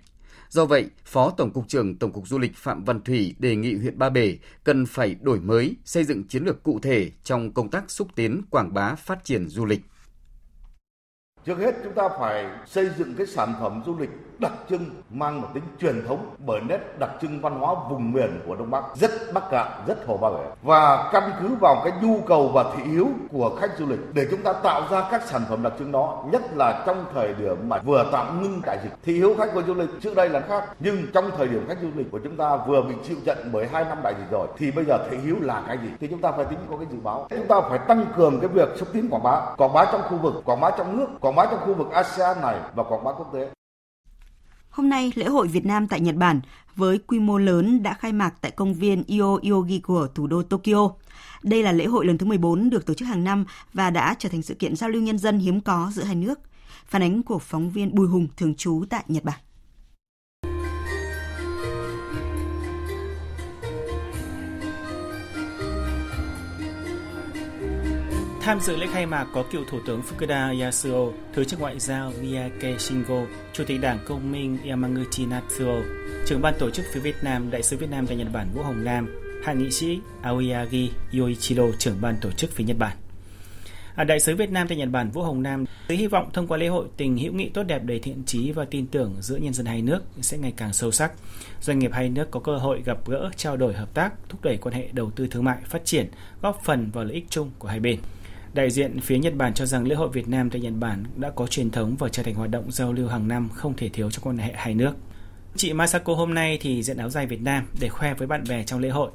Do vậy, Phó Tổng cục trưởng Tổng cục Du lịch Phạm Văn Thủy đề nghị huyện Ba Bể cần phải đổi mới, xây dựng chiến lược cụ thể trong công tác xúc tiến, quảng bá, phát triển du lịch. Trước hết chúng ta phải xây dựng cái sản phẩm du lịch đặc trưng mang một tính truyền thống bởi nét đặc trưng văn hóa vùng miền của Đông Bắc rất Bắc Cạn, rất Hồ Ba Bể. Và căn cứ vào cái nhu cầu và thị hiếu của khách du lịch để chúng ta tạo ra các sản phẩm đặc trưng đó nhất là trong thời điểm mà vừa tạm ngưng đại dịch thị hiếu khách của du lịch trước đây là khác. Nhưng trong thời điểm khách du lịch của chúng ta vừa bị chịu trận bởi hai năm đại dịch rồi thì bây giờ thị hiếu là cái gì? Thì chúng ta phải tính có cái dự báo. Chúng ta phải tăng cường cái việc xúc tiến quảng bá quảng bá trong khu vực quảng bá trong nước quảng bá trong khu vực ASEAN này và quảng bá quốc tế Hôm nay, lễ hội Việt Nam tại Nhật Bản với quy mô lớn đã khai mạc tại công viên Io Yogi của thủ đô Tokyo. Đây là lễ hội lần thứ 14 được tổ chức hàng năm và đã trở thành sự kiện giao lưu nhân dân hiếm có giữa hai nước. Phản ánh của phóng viên Bùi Hùng thường trú tại Nhật Bản. Tham dự lễ khai mạc có cựu Thủ tướng Fukuda Yasuo, Thứ trưởng Ngoại giao Miyake Shingo, Chủ tịch Đảng Công minh Yamaguchi Natsuo, trưởng ban tổ chức phía Việt Nam, Đại sứ Việt Nam tại Nhật Bản Vũ Hồng Nam, hạ nghị sĩ Aoyagi Yoichiro, trưởng ban tổ chức phía Nhật Bản. À, Đại sứ Việt Nam tại Nhật Bản Vũ Hồng Nam hy vọng thông qua lễ hội tình hữu nghị tốt đẹp đầy thiện trí và tin tưởng giữa nhân dân hai nước sẽ ngày càng sâu sắc. Doanh nghiệp hai nước có cơ hội gặp gỡ, trao đổi hợp tác, thúc đẩy quan hệ đầu tư thương mại phát triển, góp phần vào lợi ích chung của hai bên. Đại diện phía Nhật Bản cho rằng lễ hội Việt Nam tại Nhật Bản đã có truyền thống và trở thành hoạt động giao lưu hàng năm không thể thiếu trong quan hệ hai nước. Chị Masako hôm nay thì diện áo dài Việt Nam để khoe với bạn bè trong lễ hội.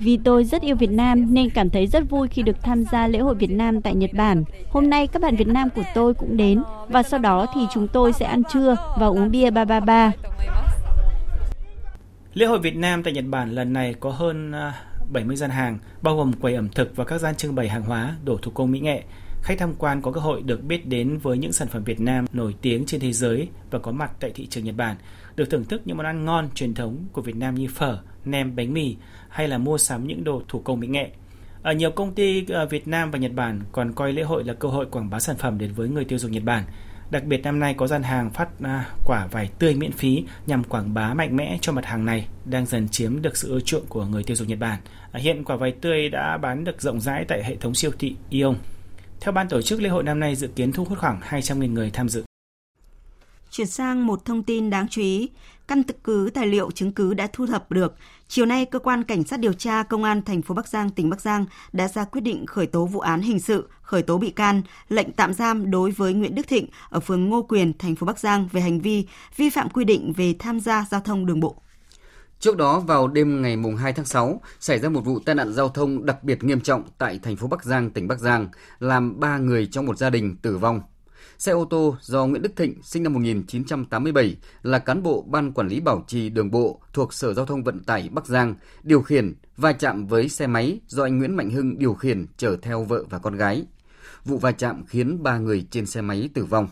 Vì tôi rất yêu Việt Nam nên cảm thấy rất vui khi được tham gia lễ hội Việt Nam tại Nhật Bản. Hôm nay các bạn Việt Nam của tôi cũng đến và sau đó thì chúng tôi sẽ ăn trưa và uống bia 333. Lễ hội Việt Nam tại Nhật Bản lần này có hơn 70 gian hàng, bao gồm quầy ẩm thực và các gian trưng bày hàng hóa, đồ thủ công mỹ nghệ. Khách tham quan có cơ hội được biết đến với những sản phẩm Việt Nam nổi tiếng trên thế giới và có mặt tại thị trường Nhật Bản, được thưởng thức những món ăn ngon truyền thống của Việt Nam như phở, nem, bánh mì hay là mua sắm những đồ thủ công mỹ nghệ. Ở nhiều công ty ờ, Việt Nam và Nhật Bản còn coi lễ hội là cơ hội quảng bá sản phẩm đến với người tiêu dùng Nhật Bản. Đặc biệt năm nay có gian hàng phát à, quả vải tươi miễn phí nhằm quảng bá mạnh mẽ cho mặt hàng này đang dần chiếm được sự ưa chuộng của người tiêu dùng Nhật Bản. À, hiện quả vải tươi đã bán được rộng rãi tại hệ thống siêu thị Ion. Theo ban tổ chức lễ hội năm nay dự kiến thu hút khoảng 200.000 người tham dự. Chuyển sang một thông tin đáng chú ý, căn cứ tài liệu chứng cứ đã thu thập được, chiều nay cơ quan cảnh sát điều tra công an thành phố Bắc Giang tỉnh Bắc Giang đã ra quyết định khởi tố vụ án hình sự, khởi tố bị can, lệnh tạm giam đối với Nguyễn Đức Thịnh ở phường Ngô Quyền, thành phố Bắc Giang về hành vi vi phạm quy định về tham gia giao thông đường bộ. Trước đó vào đêm ngày mùng 2 tháng 6, xảy ra một vụ tai nạn giao thông đặc biệt nghiêm trọng tại thành phố Bắc Giang, tỉnh Bắc Giang, làm 3 người trong một gia đình tử vong. Xe ô tô do Nguyễn Đức Thịnh, sinh năm 1987, là cán bộ Ban Quản lý Bảo trì Đường bộ thuộc Sở Giao thông Vận tải Bắc Giang, điều khiển va chạm với xe máy do anh Nguyễn Mạnh Hưng điều khiển chở theo vợ và con gái. Vụ va chạm khiến ba người trên xe máy tử vong.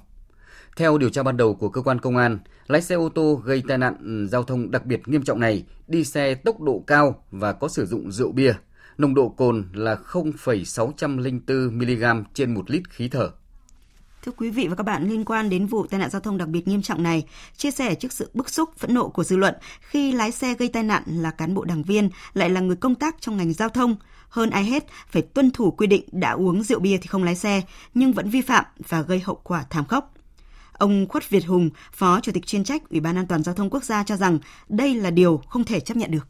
Theo điều tra ban đầu của cơ quan công an, lái xe ô tô gây tai nạn giao thông đặc biệt nghiêm trọng này đi xe tốc độ cao và có sử dụng rượu bia. Nồng độ cồn là 0,604 mg trên một lít khí thở. Thưa quý vị và các bạn, liên quan đến vụ tai nạn giao thông đặc biệt nghiêm trọng này, chia sẻ trước sự bức xúc, phẫn nộ của dư luận khi lái xe gây tai nạn là cán bộ đảng viên, lại là người công tác trong ngành giao thông, hơn ai hết phải tuân thủ quy định đã uống rượu bia thì không lái xe, nhưng vẫn vi phạm và gây hậu quả thảm khốc. Ông Khuất Việt Hùng, Phó Chủ tịch chuyên trách Ủy ban An toàn Giao thông Quốc gia cho rằng đây là điều không thể chấp nhận được.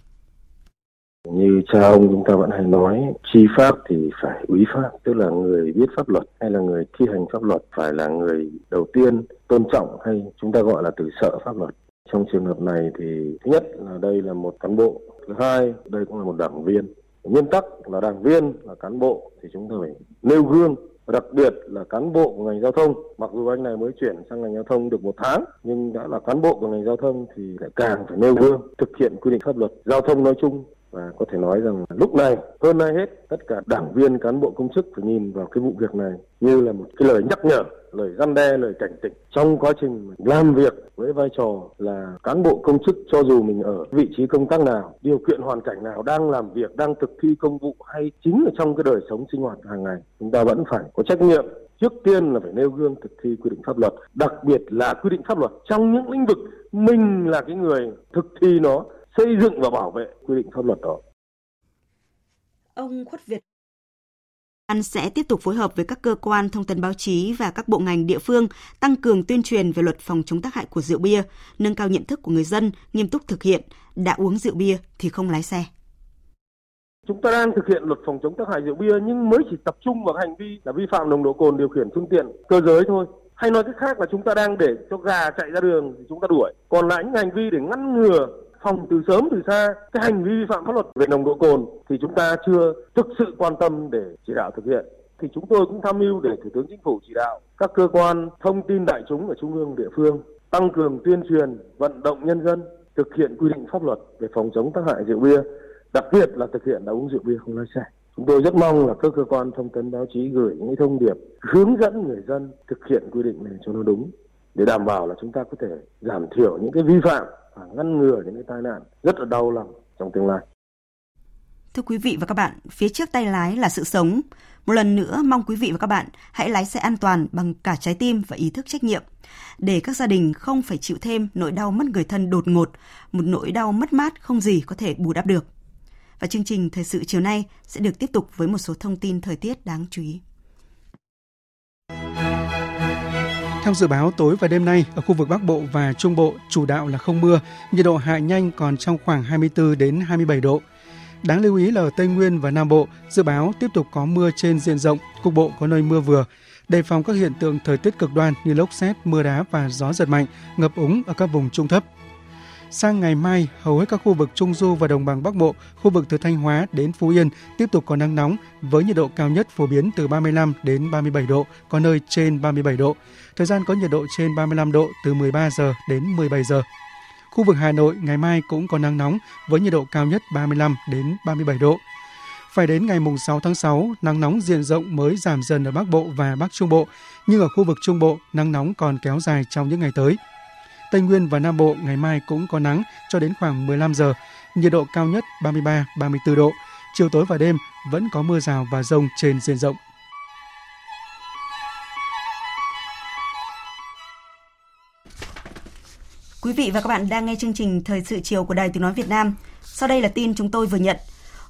Như cha ông chúng ta vẫn hay nói, chi pháp thì phải úy pháp, tức là người biết pháp luật hay là người thi hành pháp luật phải là người đầu tiên tôn trọng hay chúng ta gọi là từ sợ pháp luật. Trong trường hợp này thì thứ nhất là đây là một cán bộ, thứ hai đây cũng là một đảng viên. Nguyên tắc là đảng viên là cán bộ thì chúng ta phải nêu gương đặc biệt là cán bộ của ngành giao thông mặc dù anh này mới chuyển sang ngành giao thông được một tháng nhưng đã là cán bộ của ngành giao thông thì lại càng phải nêu gương thực hiện quy định pháp luật giao thông nói chung và có thể nói rằng lúc này, hơn ai hết, tất cả đảng viên, cán bộ công chức phải nhìn vào cái vụ việc này như là một cái lời nhắc nhở, lời răn đe, lời cảnh tỉnh. Trong quá trình làm việc với vai trò là cán bộ công chức cho dù mình ở vị trí công tác nào, điều kiện hoàn cảnh nào, đang làm việc, đang thực thi công vụ hay chính ở trong cái đời sống sinh hoạt hàng ngày, chúng ta vẫn phải có trách nhiệm. Trước tiên là phải nêu gương thực thi quy định pháp luật, đặc biệt là quy định pháp luật trong những lĩnh vực mình là cái người thực thi nó xây dựng và bảo vệ quy định pháp luật đó. Ông Khuất Việt An sẽ tiếp tục phối hợp với các cơ quan thông tấn báo chí và các bộ ngành địa phương tăng cường tuyên truyền về luật phòng chống tác hại của rượu bia, nâng cao nhận thức của người dân, nghiêm túc thực hiện, đã uống rượu bia thì không lái xe. Chúng ta đang thực hiện luật phòng chống tác hại rượu bia nhưng mới chỉ tập trung vào hành vi là vi phạm nồng độ cồn điều khiển phương tiện cơ giới thôi. Hay nói cách khác là chúng ta đang để cho gà chạy ra đường thì chúng ta đuổi. Còn lại những hành vi để ngăn ngừa phòng từ sớm từ xa cái hành vi vi phạm pháp luật về nồng độ cồn thì chúng ta chưa thực sự quan tâm để chỉ đạo thực hiện thì chúng tôi cũng tham mưu để Thủ tướng Chính phủ chỉ đạo các cơ quan thông tin đại chúng ở trung ương địa phương tăng cường tuyên truyền, vận động nhân dân thực hiện quy định pháp luật về phòng chống tác hại rượu bia, đặc biệt là thực hiện đã uống rượu bia không lái xe. Chúng tôi rất mong là các cơ quan thông tấn báo chí gửi những thông điệp hướng dẫn người dân thực hiện quy định này cho nó đúng để đảm bảo là chúng ta có thể giảm thiểu những cái vi phạm và ngăn ngừa những cái tai nạn rất là đau lòng trong tương lai. Thưa quý vị và các bạn, phía trước tay lái là sự sống. Một lần nữa mong quý vị và các bạn hãy lái xe an toàn bằng cả trái tim và ý thức trách nhiệm để các gia đình không phải chịu thêm nỗi đau mất người thân đột ngột, một nỗi đau mất mát không gì có thể bù đắp được. Và chương trình thời sự chiều nay sẽ được tiếp tục với một số thông tin thời tiết đáng chú ý. Theo dự báo tối và đêm nay ở khu vực Bắc Bộ và Trung Bộ chủ đạo là không mưa, nhiệt độ hạ nhanh còn trong khoảng 24 đến 27 độ. Đáng lưu ý là ở Tây Nguyên và Nam Bộ, dự báo tiếp tục có mưa trên diện rộng, cục bộ có nơi mưa vừa. Đề phòng các hiện tượng thời tiết cực đoan như lốc xét, mưa đá và gió giật mạnh, ngập úng ở các vùng trung thấp. Sang ngày mai, hầu hết các khu vực Trung Du và Đồng bằng Bắc Bộ, khu vực từ Thanh Hóa đến Phú Yên tiếp tục có nắng nóng với nhiệt độ cao nhất phổ biến từ 35 đến 37 độ, có nơi trên 37 độ. Thời gian có nhiệt độ trên 35 độ từ 13 giờ đến 17 giờ. Khu vực Hà Nội ngày mai cũng có nắng nóng với nhiệt độ cao nhất 35 đến 37 độ. Phải đến ngày mùng 6 tháng 6, nắng nóng diện rộng mới giảm dần ở Bắc Bộ và Bắc Trung Bộ, nhưng ở khu vực Trung Bộ, nắng nóng còn kéo dài trong những ngày tới. Tây Nguyên và Nam Bộ ngày mai cũng có nắng cho đến khoảng 15 giờ, nhiệt độ cao nhất 33-34 độ. Chiều tối và đêm vẫn có mưa rào và rông trên diện rộng. Quý vị và các bạn đang nghe chương trình Thời sự chiều của Đài Tiếng Nói Việt Nam. Sau đây là tin chúng tôi vừa nhận.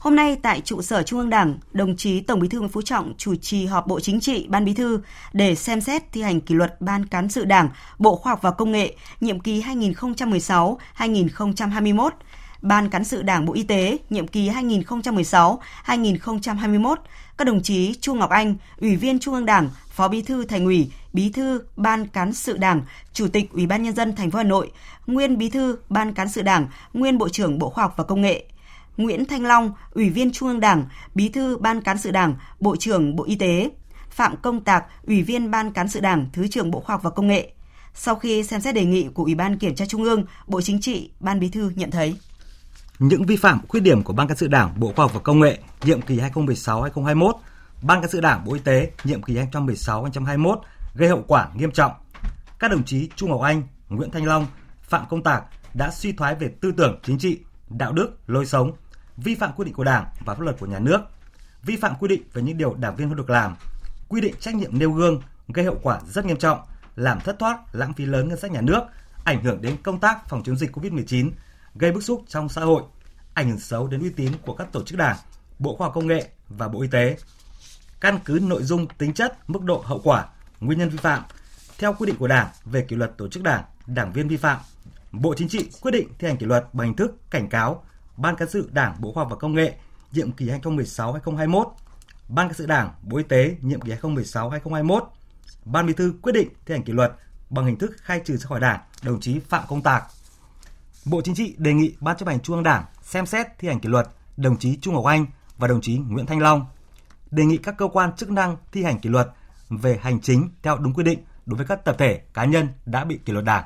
Hôm nay tại trụ sở Trung ương Đảng, đồng chí Tổng Bí thư Nguyễn Phú Trọng chủ trì họp Bộ Chính trị, Ban Bí thư để xem xét thi hành kỷ luật Ban cán sự Đảng, Bộ Khoa học và Công nghệ nhiệm kỳ 2016-2021, Ban cán sự Đảng Bộ Y tế nhiệm kỳ 2016-2021, các đồng chí Chu Ngọc Anh, Ủy viên Trung ương Đảng, Phó Bí thư Thành ủy, Bí thư Ban cán sự Đảng, Chủ tịch Ủy ban nhân dân thành phố Hà Nội, nguyên Bí thư Ban cán sự Đảng, nguyên Bộ trưởng Bộ Khoa học và Công nghệ, Nguyễn Thanh Long, Ủy viên Trung ương Đảng, Bí thư Ban cán sự Đảng, Bộ trưởng Bộ Y tế, Phạm Công Tạc, Ủy viên Ban cán sự Đảng, Thứ trưởng Bộ Khoa học và Công nghệ. Sau khi xem xét đề nghị của Ủy ban Kiểm tra Trung ương, Bộ Chính trị, Ban Bí thư nhận thấy những vi phạm, khuyết điểm của Ban cán sự Đảng, Bộ Khoa học và Công nghệ nhiệm kỳ 2016-2021, Ban cán sự Đảng Bộ Y tế nhiệm kỳ 2016-2021 gây hậu quả nghiêm trọng. Các đồng chí Trung Ngọc Anh, Nguyễn Thanh Long, Phạm Công Tạc đã suy thoái về tư tưởng chính trị, đạo đức, lối sống, vi phạm quy định của Đảng và pháp luật của nhà nước, vi phạm quy định về những điều đảng viên không được làm, quy định trách nhiệm nêu gương gây hậu quả rất nghiêm trọng, làm thất thoát, lãng phí lớn ngân sách nhà nước, ảnh hưởng đến công tác phòng chống dịch COVID-19, gây bức xúc trong xã hội, ảnh hưởng xấu đến uy tín của các tổ chức đảng, Bộ Khoa học Công nghệ và Bộ Y tế. Căn cứ nội dung, tính chất, mức độ hậu quả, nguyên nhân vi phạm theo quy định của Đảng về kỷ luật tổ chức đảng, đảng viên vi phạm, Bộ Chính trị quyết định thi hành kỷ luật bằng hình thức cảnh cáo Ban cán sự Đảng Bộ Khoa học và Công nghệ nhiệm kỳ 2016-2021, Ban cán sự Đảng Bộ Y tế nhiệm kỳ 2016-2021. Ban Bí thư quyết định thi hành kỷ luật bằng hình thức khai trừ ra khỏi Đảng đồng chí Phạm Công Tạc. Bộ Chính trị đề nghị Ban chấp hành Trung ương Đảng xem xét thi hành kỷ luật đồng chí Trung Ngọc Anh và đồng chí Nguyễn Thanh Long. Đề nghị các cơ quan chức năng thi hành kỷ luật về hành chính theo đúng quy định đối với các tập thể, cá nhân đã bị kỷ luật Đảng.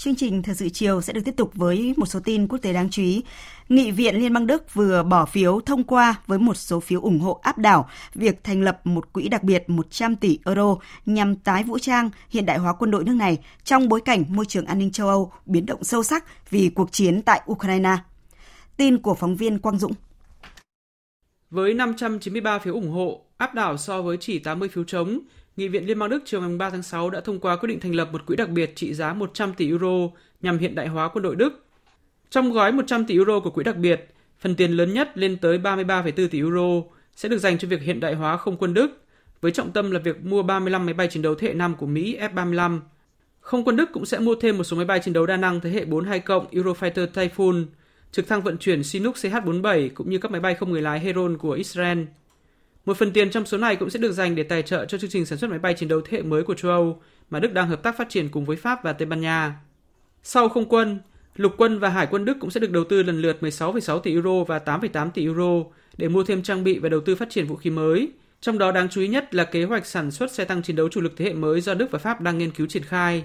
Chương trình thời sự chiều sẽ được tiếp tục với một số tin quốc tế đáng chú ý. Nghị viện Liên bang Đức vừa bỏ phiếu thông qua với một số phiếu ủng hộ áp đảo việc thành lập một quỹ đặc biệt 100 tỷ euro nhằm tái vũ trang hiện đại hóa quân đội nước này trong bối cảnh môi trường an ninh châu Âu biến động sâu sắc vì cuộc chiến tại Ukraine. Tin của phóng viên Quang Dũng. Với 593 phiếu ủng hộ, áp đảo so với chỉ 80 phiếu chống, Nghị viện Liên bang Đức chiều ngày 3 tháng 6 đã thông qua quyết định thành lập một quỹ đặc biệt trị giá 100 tỷ euro nhằm hiện đại hóa quân đội Đức. Trong gói 100 tỷ euro của quỹ đặc biệt, phần tiền lớn nhất lên tới 33,4 tỷ euro sẽ được dành cho việc hiện đại hóa không quân Đức, với trọng tâm là việc mua 35 máy bay chiến đấu thế hệ 5 của Mỹ F-35. Không quân Đức cũng sẽ mua thêm một số máy bay chiến đấu đa năng thế hệ 42 cộng Eurofighter Typhoon, trực thăng vận chuyển Chinook CH-47 cũng như các máy bay không người lái Heron của Israel. Một phần tiền trong số này cũng sẽ được dành để tài trợ cho chương trình sản xuất máy bay chiến đấu thế hệ mới của châu Âu mà Đức đang hợp tác phát triển cùng với Pháp và Tây Ban Nha. Sau không quân, lục quân và hải quân Đức cũng sẽ được đầu tư lần lượt 16,6 tỷ euro và 8,8 tỷ euro để mua thêm trang bị và đầu tư phát triển vũ khí mới, trong đó đáng chú ý nhất là kế hoạch sản xuất xe tăng chiến đấu chủ lực thế hệ mới do Đức và Pháp đang nghiên cứu triển khai.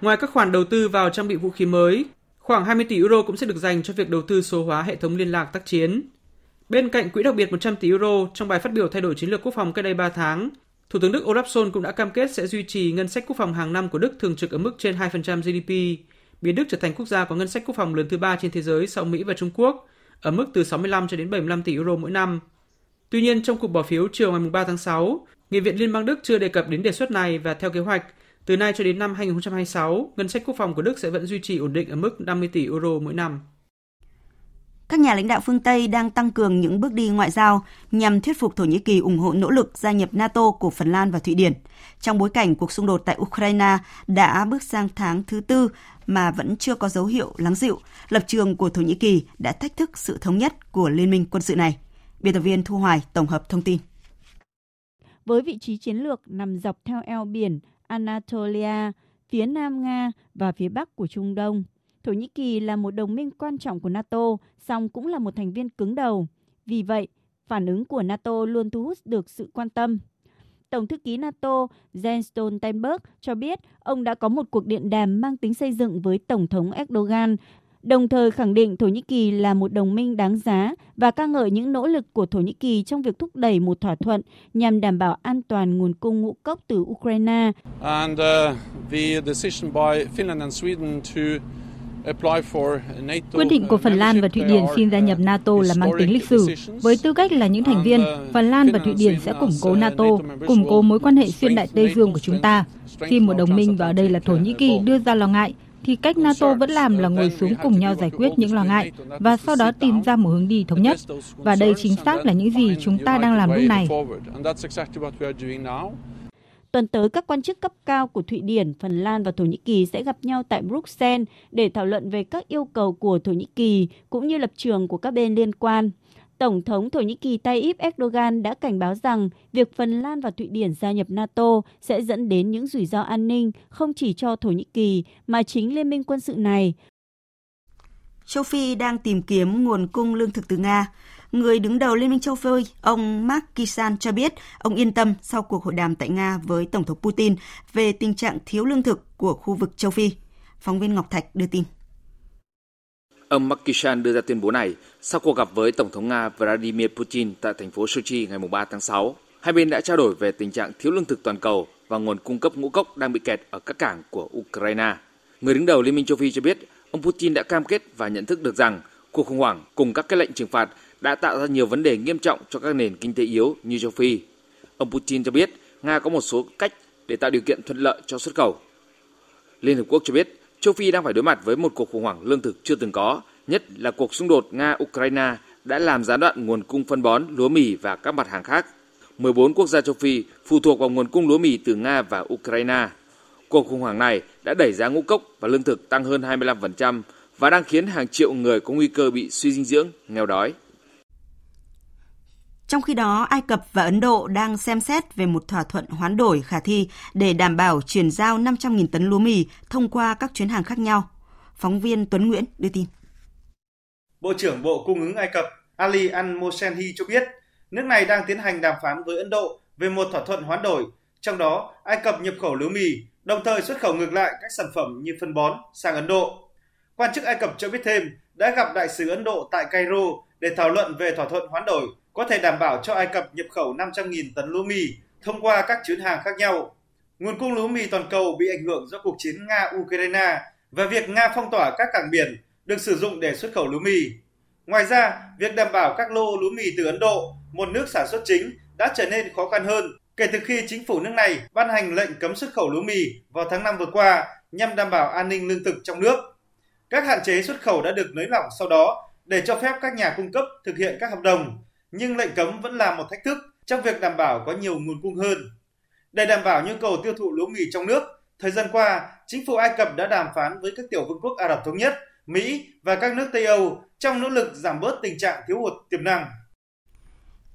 Ngoài các khoản đầu tư vào trang bị vũ khí mới, khoảng 20 tỷ euro cũng sẽ được dành cho việc đầu tư số hóa hệ thống liên lạc tác chiến. Bên cạnh quỹ đặc biệt 100 tỷ euro trong bài phát biểu thay đổi chiến lược quốc phòng cách đây 3 tháng, Thủ tướng Đức Olaf Scholz cũng đã cam kết sẽ duy trì ngân sách quốc phòng hàng năm của Đức thường trực ở mức trên 2% GDP, biến Đức trở thành quốc gia có ngân sách quốc phòng lớn thứ ba trên thế giới sau Mỹ và Trung Quốc, ở mức từ 65 cho đến 75 tỷ euro mỗi năm. Tuy nhiên, trong cuộc bỏ phiếu chiều ngày 3 tháng 6, Nghị viện Liên bang Đức chưa đề cập đến đề xuất này và theo kế hoạch, từ nay cho đến năm 2026, ngân sách quốc phòng của Đức sẽ vẫn duy trì ổn định ở mức 50 tỷ euro mỗi năm. Các nhà lãnh đạo phương Tây đang tăng cường những bước đi ngoại giao nhằm thuyết phục Thổ Nhĩ Kỳ ủng hộ nỗ lực gia nhập NATO của Phần Lan và Thụy Điển. Trong bối cảnh cuộc xung đột tại Ukraine đã bước sang tháng thứ tư mà vẫn chưa có dấu hiệu lắng dịu, lập trường của Thổ Nhĩ Kỳ đã thách thức sự thống nhất của liên minh quân sự này. Biên tập viên Thu Hoài tổng hợp thông tin. Với vị trí chiến lược nằm dọc theo eo biển Anatolia, phía nam Nga và phía bắc của Trung Đông, Thổ Nhĩ Kỳ là một đồng minh quan trọng của NATO, song cũng là một thành viên cứng đầu. Vì vậy, phản ứng của NATO luôn thu hút được sự quan tâm. Tổng thư ký NATO Jens Stoltenberg cho biết ông đã có một cuộc điện đàm mang tính xây dựng với Tổng thống Erdogan, đồng thời khẳng định Thổ Nhĩ Kỳ là một đồng minh đáng giá và ca ngợi những nỗ lực của Thổ Nhĩ Kỳ trong việc thúc đẩy một thỏa thuận nhằm đảm bảo an toàn nguồn cung ngũ cốc từ Ukraine. And, uh, the decision by Finland and Sweden to Quyết định của Phần Lan và Thụy Điển xin gia nhập NATO là mang tính lịch sử. Với tư cách là những thành viên, Phần Lan và Thụy Điển sẽ củng cố NATO, củng cố mối quan hệ xuyên đại Tây Dương của chúng ta. Khi một đồng minh và ở đây là Thổ Nhĩ Kỳ đưa ra lo ngại, thì cách NATO vẫn làm là ngồi xuống cùng nhau giải quyết những lo ngại và sau đó tìm ra một hướng đi thống nhất. Và đây chính xác là những gì chúng ta đang làm lúc này. Tuần tới, các quan chức cấp cao của Thụy Điển, Phần Lan và Thổ Nhĩ Kỳ sẽ gặp nhau tại Bruxelles để thảo luận về các yêu cầu của Thổ Nhĩ Kỳ cũng như lập trường của các bên liên quan. Tổng thống Thổ Nhĩ Kỳ Tayyip Erdogan đã cảnh báo rằng việc Phần Lan và Thụy Điển gia nhập NATO sẽ dẫn đến những rủi ro an ninh không chỉ cho Thổ Nhĩ Kỳ mà chính liên minh quân sự này. Châu Phi đang tìm kiếm nguồn cung lương thực từ Nga. Người đứng đầu Liên minh châu Phi, ông Mark Kisan cho biết ông yên tâm sau cuộc hội đàm tại Nga với Tổng thống Putin về tình trạng thiếu lương thực của khu vực châu Phi. Phóng viên Ngọc Thạch đưa tin. Ông Mark Kishan đưa ra tuyên bố này sau cuộc gặp với Tổng thống Nga Vladimir Putin tại thành phố Sochi ngày 3 tháng 6. Hai bên đã trao đổi về tình trạng thiếu lương thực toàn cầu và nguồn cung cấp ngũ cốc đang bị kẹt ở các cảng của Ukraine. Người đứng đầu Liên minh châu Phi cho biết ông Putin đã cam kết và nhận thức được rằng cuộc khủng hoảng cùng các cái lệnh trừng phạt đã tạo ra nhiều vấn đề nghiêm trọng cho các nền kinh tế yếu như châu Phi. Ông Putin cho biết Nga có một số cách để tạo điều kiện thuận lợi cho xuất khẩu. Liên Hợp Quốc cho biết châu Phi đang phải đối mặt với một cuộc khủng hoảng lương thực chưa từng có, nhất là cuộc xung đột Nga-Ukraine đã làm gián đoạn nguồn cung phân bón, lúa mì và các mặt hàng khác. 14 quốc gia châu Phi phụ thuộc vào nguồn cung lúa mì từ Nga và Ukraine. Cuộc khủng hoảng này đã đẩy giá ngũ cốc và lương thực tăng hơn 25% và đang khiến hàng triệu người có nguy cơ bị suy dinh dưỡng, nghèo đói. Trong khi đó, Ai Cập và Ấn Độ đang xem xét về một thỏa thuận hoán đổi khả thi để đảm bảo chuyển giao 500.000 tấn lúa mì thông qua các chuyến hàng khác nhau. Phóng viên Tuấn Nguyễn đưa tin. Bộ trưởng Bộ Cung ứng Ai Cập Ali Al-Mosenhi cho biết, nước này đang tiến hành đàm phán với Ấn Độ về một thỏa thuận hoán đổi, trong đó Ai Cập nhập khẩu lúa mì, đồng thời xuất khẩu ngược lại các sản phẩm như phân bón sang Ấn Độ. Quan chức Ai Cập cho biết thêm đã gặp đại sứ Ấn Độ tại Cairo để thảo luận về thỏa thuận hoán đổi có thể đảm bảo cho Ai Cập nhập khẩu 500.000 tấn lúa mì thông qua các chuyến hàng khác nhau. Nguồn cung lúa mì toàn cầu bị ảnh hưởng do cuộc chiến Nga-Ukraine và việc Nga phong tỏa các cảng biển được sử dụng để xuất khẩu lúa mì. Ngoài ra, việc đảm bảo các lô lúa mì từ Ấn Độ, một nước sản xuất chính, đã trở nên khó khăn hơn kể từ khi chính phủ nước này ban hành lệnh cấm xuất khẩu lúa mì vào tháng 5 vừa qua nhằm đảm bảo an ninh lương thực trong nước. Các hạn chế xuất khẩu đã được nới lỏng sau đó để cho phép các nhà cung cấp thực hiện các hợp đồng, nhưng lệnh cấm vẫn là một thách thức trong việc đảm bảo có nhiều nguồn cung hơn. Để đảm bảo nhu cầu tiêu thụ lúa mì trong nước, thời gian qua, chính phủ Ai Cập đã đàm phán với các tiểu vương quốc Ả Rập Thống Nhất, Mỹ và các nước Tây Âu trong nỗ lực giảm bớt tình trạng thiếu hụt tiềm năng.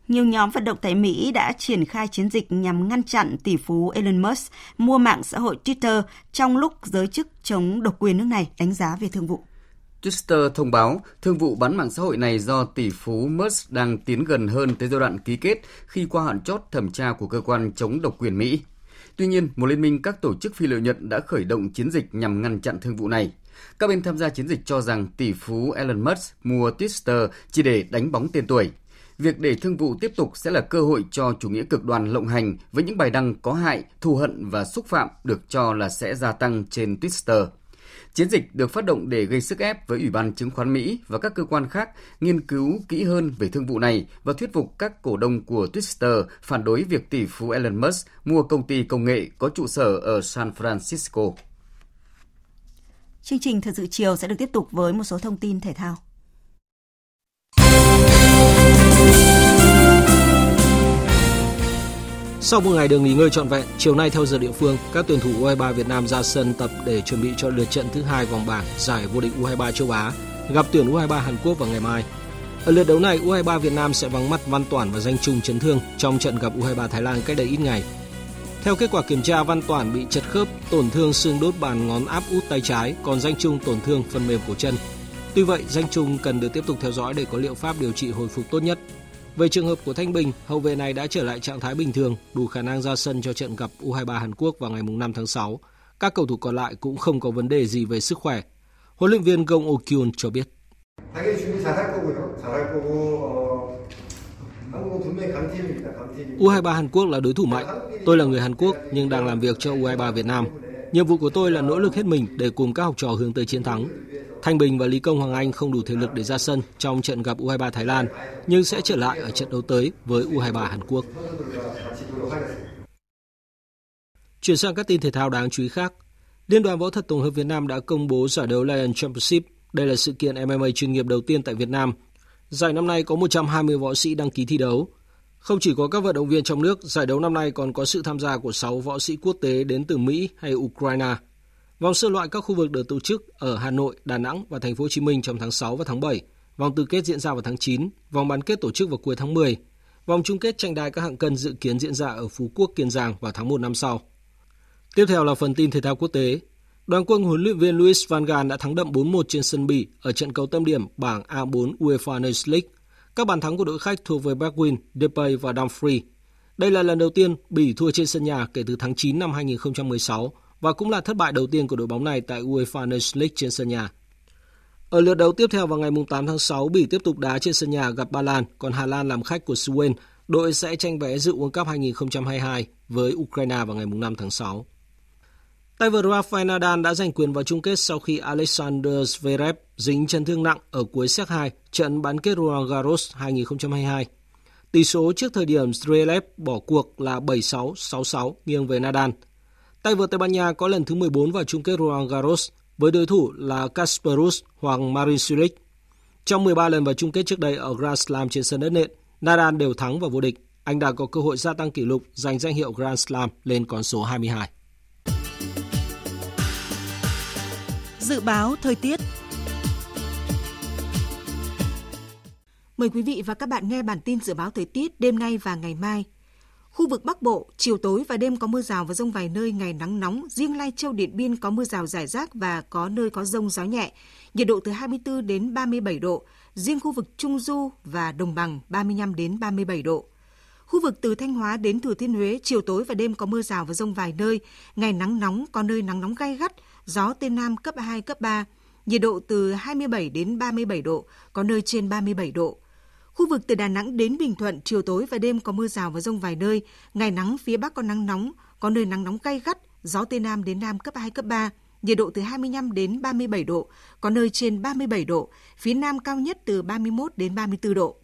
Nhiều nhóm vận động tại Mỹ đã triển khai chiến dịch nhằm ngăn chặn tỷ phú Elon Musk mua mạng xã hội Twitter trong lúc giới chức chống độc quyền nước này đánh giá về thương vụ. Twitter thông báo thương vụ bán mạng xã hội này do tỷ phú Musk đang tiến gần hơn tới giai đoạn ký kết khi qua hạn chót thẩm tra của cơ quan chống độc quyền Mỹ. Tuy nhiên, một liên minh các tổ chức phi lợi nhuận đã khởi động chiến dịch nhằm ngăn chặn thương vụ này. Các bên tham gia chiến dịch cho rằng tỷ phú Elon Musk mua Twitter chỉ để đánh bóng tên tuổi. Việc để thương vụ tiếp tục sẽ là cơ hội cho chủ nghĩa cực đoan lộng hành với những bài đăng có hại, thù hận và xúc phạm được cho là sẽ gia tăng trên Twitter. Chiến dịch được phát động để gây sức ép với Ủy ban chứng khoán Mỹ và các cơ quan khác nghiên cứu kỹ hơn về thương vụ này và thuyết phục các cổ đông của Twitter phản đối việc tỷ phú Elon Musk mua công ty công nghệ có trụ sở ở San Francisco. Chương trình Thời sự chiều sẽ được tiếp tục với một số thông tin thể thao. Sau một ngày được nghỉ ngơi trọn vẹn, chiều nay theo giờ địa phương, các tuyển thủ U23 Việt Nam ra sân tập để chuẩn bị cho lượt trận thứ hai vòng bảng giải vô địch U23 châu Á gặp tuyển U23 Hàn Quốc vào ngày mai. Ở lượt đấu này, U23 Việt Nam sẽ vắng mắt Văn Toản và Danh Trung chấn thương trong trận gặp U23 Thái Lan cách đây ít ngày. Theo kết quả kiểm tra, Văn Toản bị chật khớp, tổn thương xương đốt bàn ngón áp út tay trái, còn Danh Trung tổn thương phần mềm cổ chân. Tuy vậy, Danh Trung cần được tiếp tục theo dõi để có liệu pháp điều trị hồi phục tốt nhất. Về trường hợp của Thanh Bình, hậu vệ này đã trở lại trạng thái bình thường, đủ khả năng ra sân cho trận gặp U23 Hàn Quốc vào ngày 5 tháng 6. Các cầu thủ còn lại cũng không có vấn đề gì về sức khỏe. Huấn luyện viên Gong Okyun cho biết. U23 Hàn Quốc là đối thủ mạnh. Tôi là người Hàn Quốc nhưng đang làm việc cho U23 Việt Nam. Nhiệm vụ của tôi là nỗ lực hết mình để cùng các học trò hướng tới chiến thắng. Thanh Bình và Lý Công Hoàng Anh không đủ thể lực để ra sân trong trận gặp U23 Thái Lan, nhưng sẽ trở lại ở trận đấu tới với U23 Hàn Quốc. Chuyển sang các tin thể thao đáng chú ý khác. Liên đoàn võ thuật tổng hợp Việt Nam đã công bố giải đấu Lion Championship. Đây là sự kiện MMA chuyên nghiệp đầu tiên tại Việt Nam. Giải năm nay có 120 võ sĩ đăng ký thi đấu. Không chỉ có các vận động viên trong nước, giải đấu năm nay còn có sự tham gia của 6 võ sĩ quốc tế đến từ Mỹ hay Ukraine. Vòng sơ loại các khu vực được tổ chức ở Hà Nội, Đà Nẵng và Thành phố Hồ Chí Minh trong tháng 6 và tháng 7. Vòng tứ kết diễn ra vào tháng 9, vòng bán kết tổ chức vào cuối tháng 10. Vòng chung kết tranh đai các hạng cân dự kiến diễn ra ở Phú Quốc, Kiên Giang vào tháng 1 năm sau. Tiếp theo là phần tin thể thao quốc tế. Đoàn quân huấn luyện viên Luis Van Gaal đã thắng đậm 4-1 trên sân Bỉ ở trận cầu tâm điểm bảng A4 UEFA Nations League. Các bàn thắng của đội khách thuộc về Bergwijn, Depay và Dumfries. Đây là lần đầu tiên Bỉ thua trên sân nhà kể từ tháng 9 năm 2016 và cũng là thất bại đầu tiên của đội bóng này tại UEFA Nations League trên sân nhà. Ở lượt đấu tiếp theo vào ngày 8 tháng 6, Bỉ tiếp tục đá trên sân nhà gặp Ba Lan, còn Hà Lan làm khách của Sweden. Đội sẽ tranh vé dự World Cup 2022 với Ukraine vào ngày 5 tháng 6. Tay vợt Rafael Nadal đã giành quyền vào chung kết sau khi Alexander Zverev dính chấn thương nặng ở cuối set 2 trận bán kết Roland Garros 2022. Tỷ số trước thời điểm Zverev bỏ cuộc là 7-6, 6-6 nghiêng về Nadal. Tay vợt Tây Ban Nha có lần thứ 14 vào chung kết Roland Garros với đối thủ là Kasparus hoặc Marin Cilic. Trong 13 lần vào chung kết trước đây ở Grand Slam trên sân đất nện, Nadal đều thắng và vô địch. Anh đã có cơ hội gia tăng kỷ lục giành danh hiệu Grand Slam lên con số 22. Dự báo thời tiết Mời quý vị và các bạn nghe bản tin dự báo thời tiết đêm nay và ngày mai. Khu vực Bắc Bộ, chiều tối và đêm có mưa rào và rông vài nơi, ngày nắng nóng. Riêng Lai Châu, Điện Biên có mưa rào rải rác và có nơi có rông gió nhẹ. Nhiệt độ từ 24 đến 37 độ. Riêng khu vực Trung Du và Đồng Bằng 35 đến 37 độ. Khu vực từ Thanh Hóa đến Thừa Thiên Huế, chiều tối và đêm có mưa rào và rông vài nơi, ngày nắng nóng, có nơi nắng nóng gai gắt, gió Tây Nam cấp 2, cấp 3. Nhiệt độ từ 27 đến 37 độ, có nơi trên 37 độ. Khu vực từ Đà Nẵng đến Bình Thuận, chiều tối và đêm có mưa rào và rông vài nơi, ngày nắng phía Bắc có nắng nóng, có nơi nắng nóng gay gắt, gió Tây Nam đến Nam cấp 2, cấp 3, nhiệt độ từ 25 đến 37 độ, có nơi trên 37 độ, phía Nam cao nhất từ 31 đến 34 độ.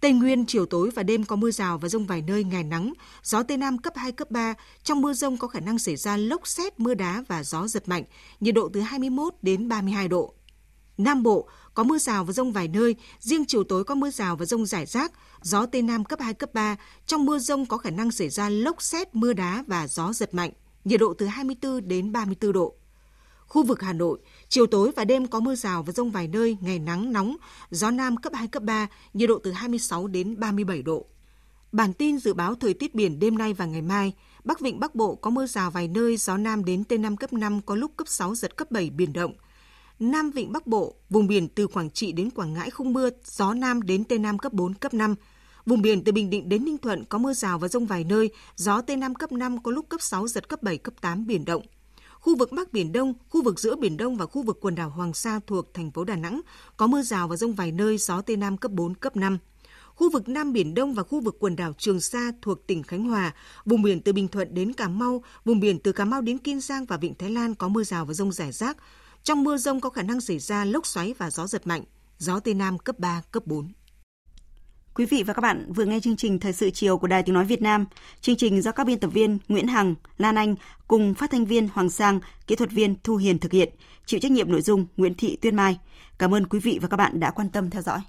Tây Nguyên chiều tối và đêm có mưa rào và rông vài nơi ngày nắng, gió Tây Nam cấp 2, cấp 3. Trong mưa rông có khả năng xảy ra lốc xét, mưa đá và gió giật mạnh, nhiệt độ từ 21 đến 32 độ. Nam Bộ có mưa rào và rông vài nơi, riêng chiều tối có mưa rào và rông rải rác, gió Tây Nam cấp 2, cấp 3. Trong mưa rông có khả năng xảy ra lốc xét, mưa đá và gió giật mạnh, nhiệt độ từ 24 đến 34 độ. Khu vực Hà Nội, chiều tối và đêm có mưa rào và rông vài nơi, ngày nắng nóng, gió Nam cấp 2, cấp 3, nhiệt độ từ 26 đến 37 độ. Bản tin dự báo thời tiết biển đêm nay và ngày mai, Bắc Vịnh Bắc Bộ có mưa rào vài nơi, gió Nam đến Tây Nam cấp 5, có lúc cấp 6, giật cấp 7, biển động – Nam Vịnh Bắc Bộ, vùng biển từ Quảng Trị đến Quảng Ngãi không mưa, gió Nam đến Tây Nam cấp 4, cấp 5. Vùng biển từ Bình Định đến Ninh Thuận có mưa rào và rông vài nơi, gió Tây Nam cấp 5 có lúc cấp 6, giật cấp 7, cấp 8 biển động. Khu vực Bắc Biển Đông, khu vực giữa Biển Đông và khu vực quần đảo Hoàng Sa thuộc thành phố Đà Nẵng có mưa rào và rông vài nơi, gió Tây Nam cấp 4, cấp 5. Khu vực Nam Biển Đông và khu vực quần đảo Trường Sa thuộc tỉnh Khánh Hòa, vùng biển từ Bình Thuận đến Cà Mau, vùng biển từ Cà Mau đến Kiên Giang và Vịnh Thái Lan có mưa rào và rông rải rác. Trong mưa rông có khả năng xảy ra lốc xoáy và gió giật mạnh, gió Tây Nam cấp 3, cấp 4. Quý vị và các bạn vừa nghe chương trình Thời sự chiều của Đài Tiếng Nói Việt Nam. Chương trình do các biên tập viên Nguyễn Hằng, Lan Anh cùng phát thanh viên Hoàng Sang, kỹ thuật viên Thu Hiền thực hiện, chịu trách nhiệm nội dung Nguyễn Thị Tuyên Mai. Cảm ơn quý vị và các bạn đã quan tâm theo dõi.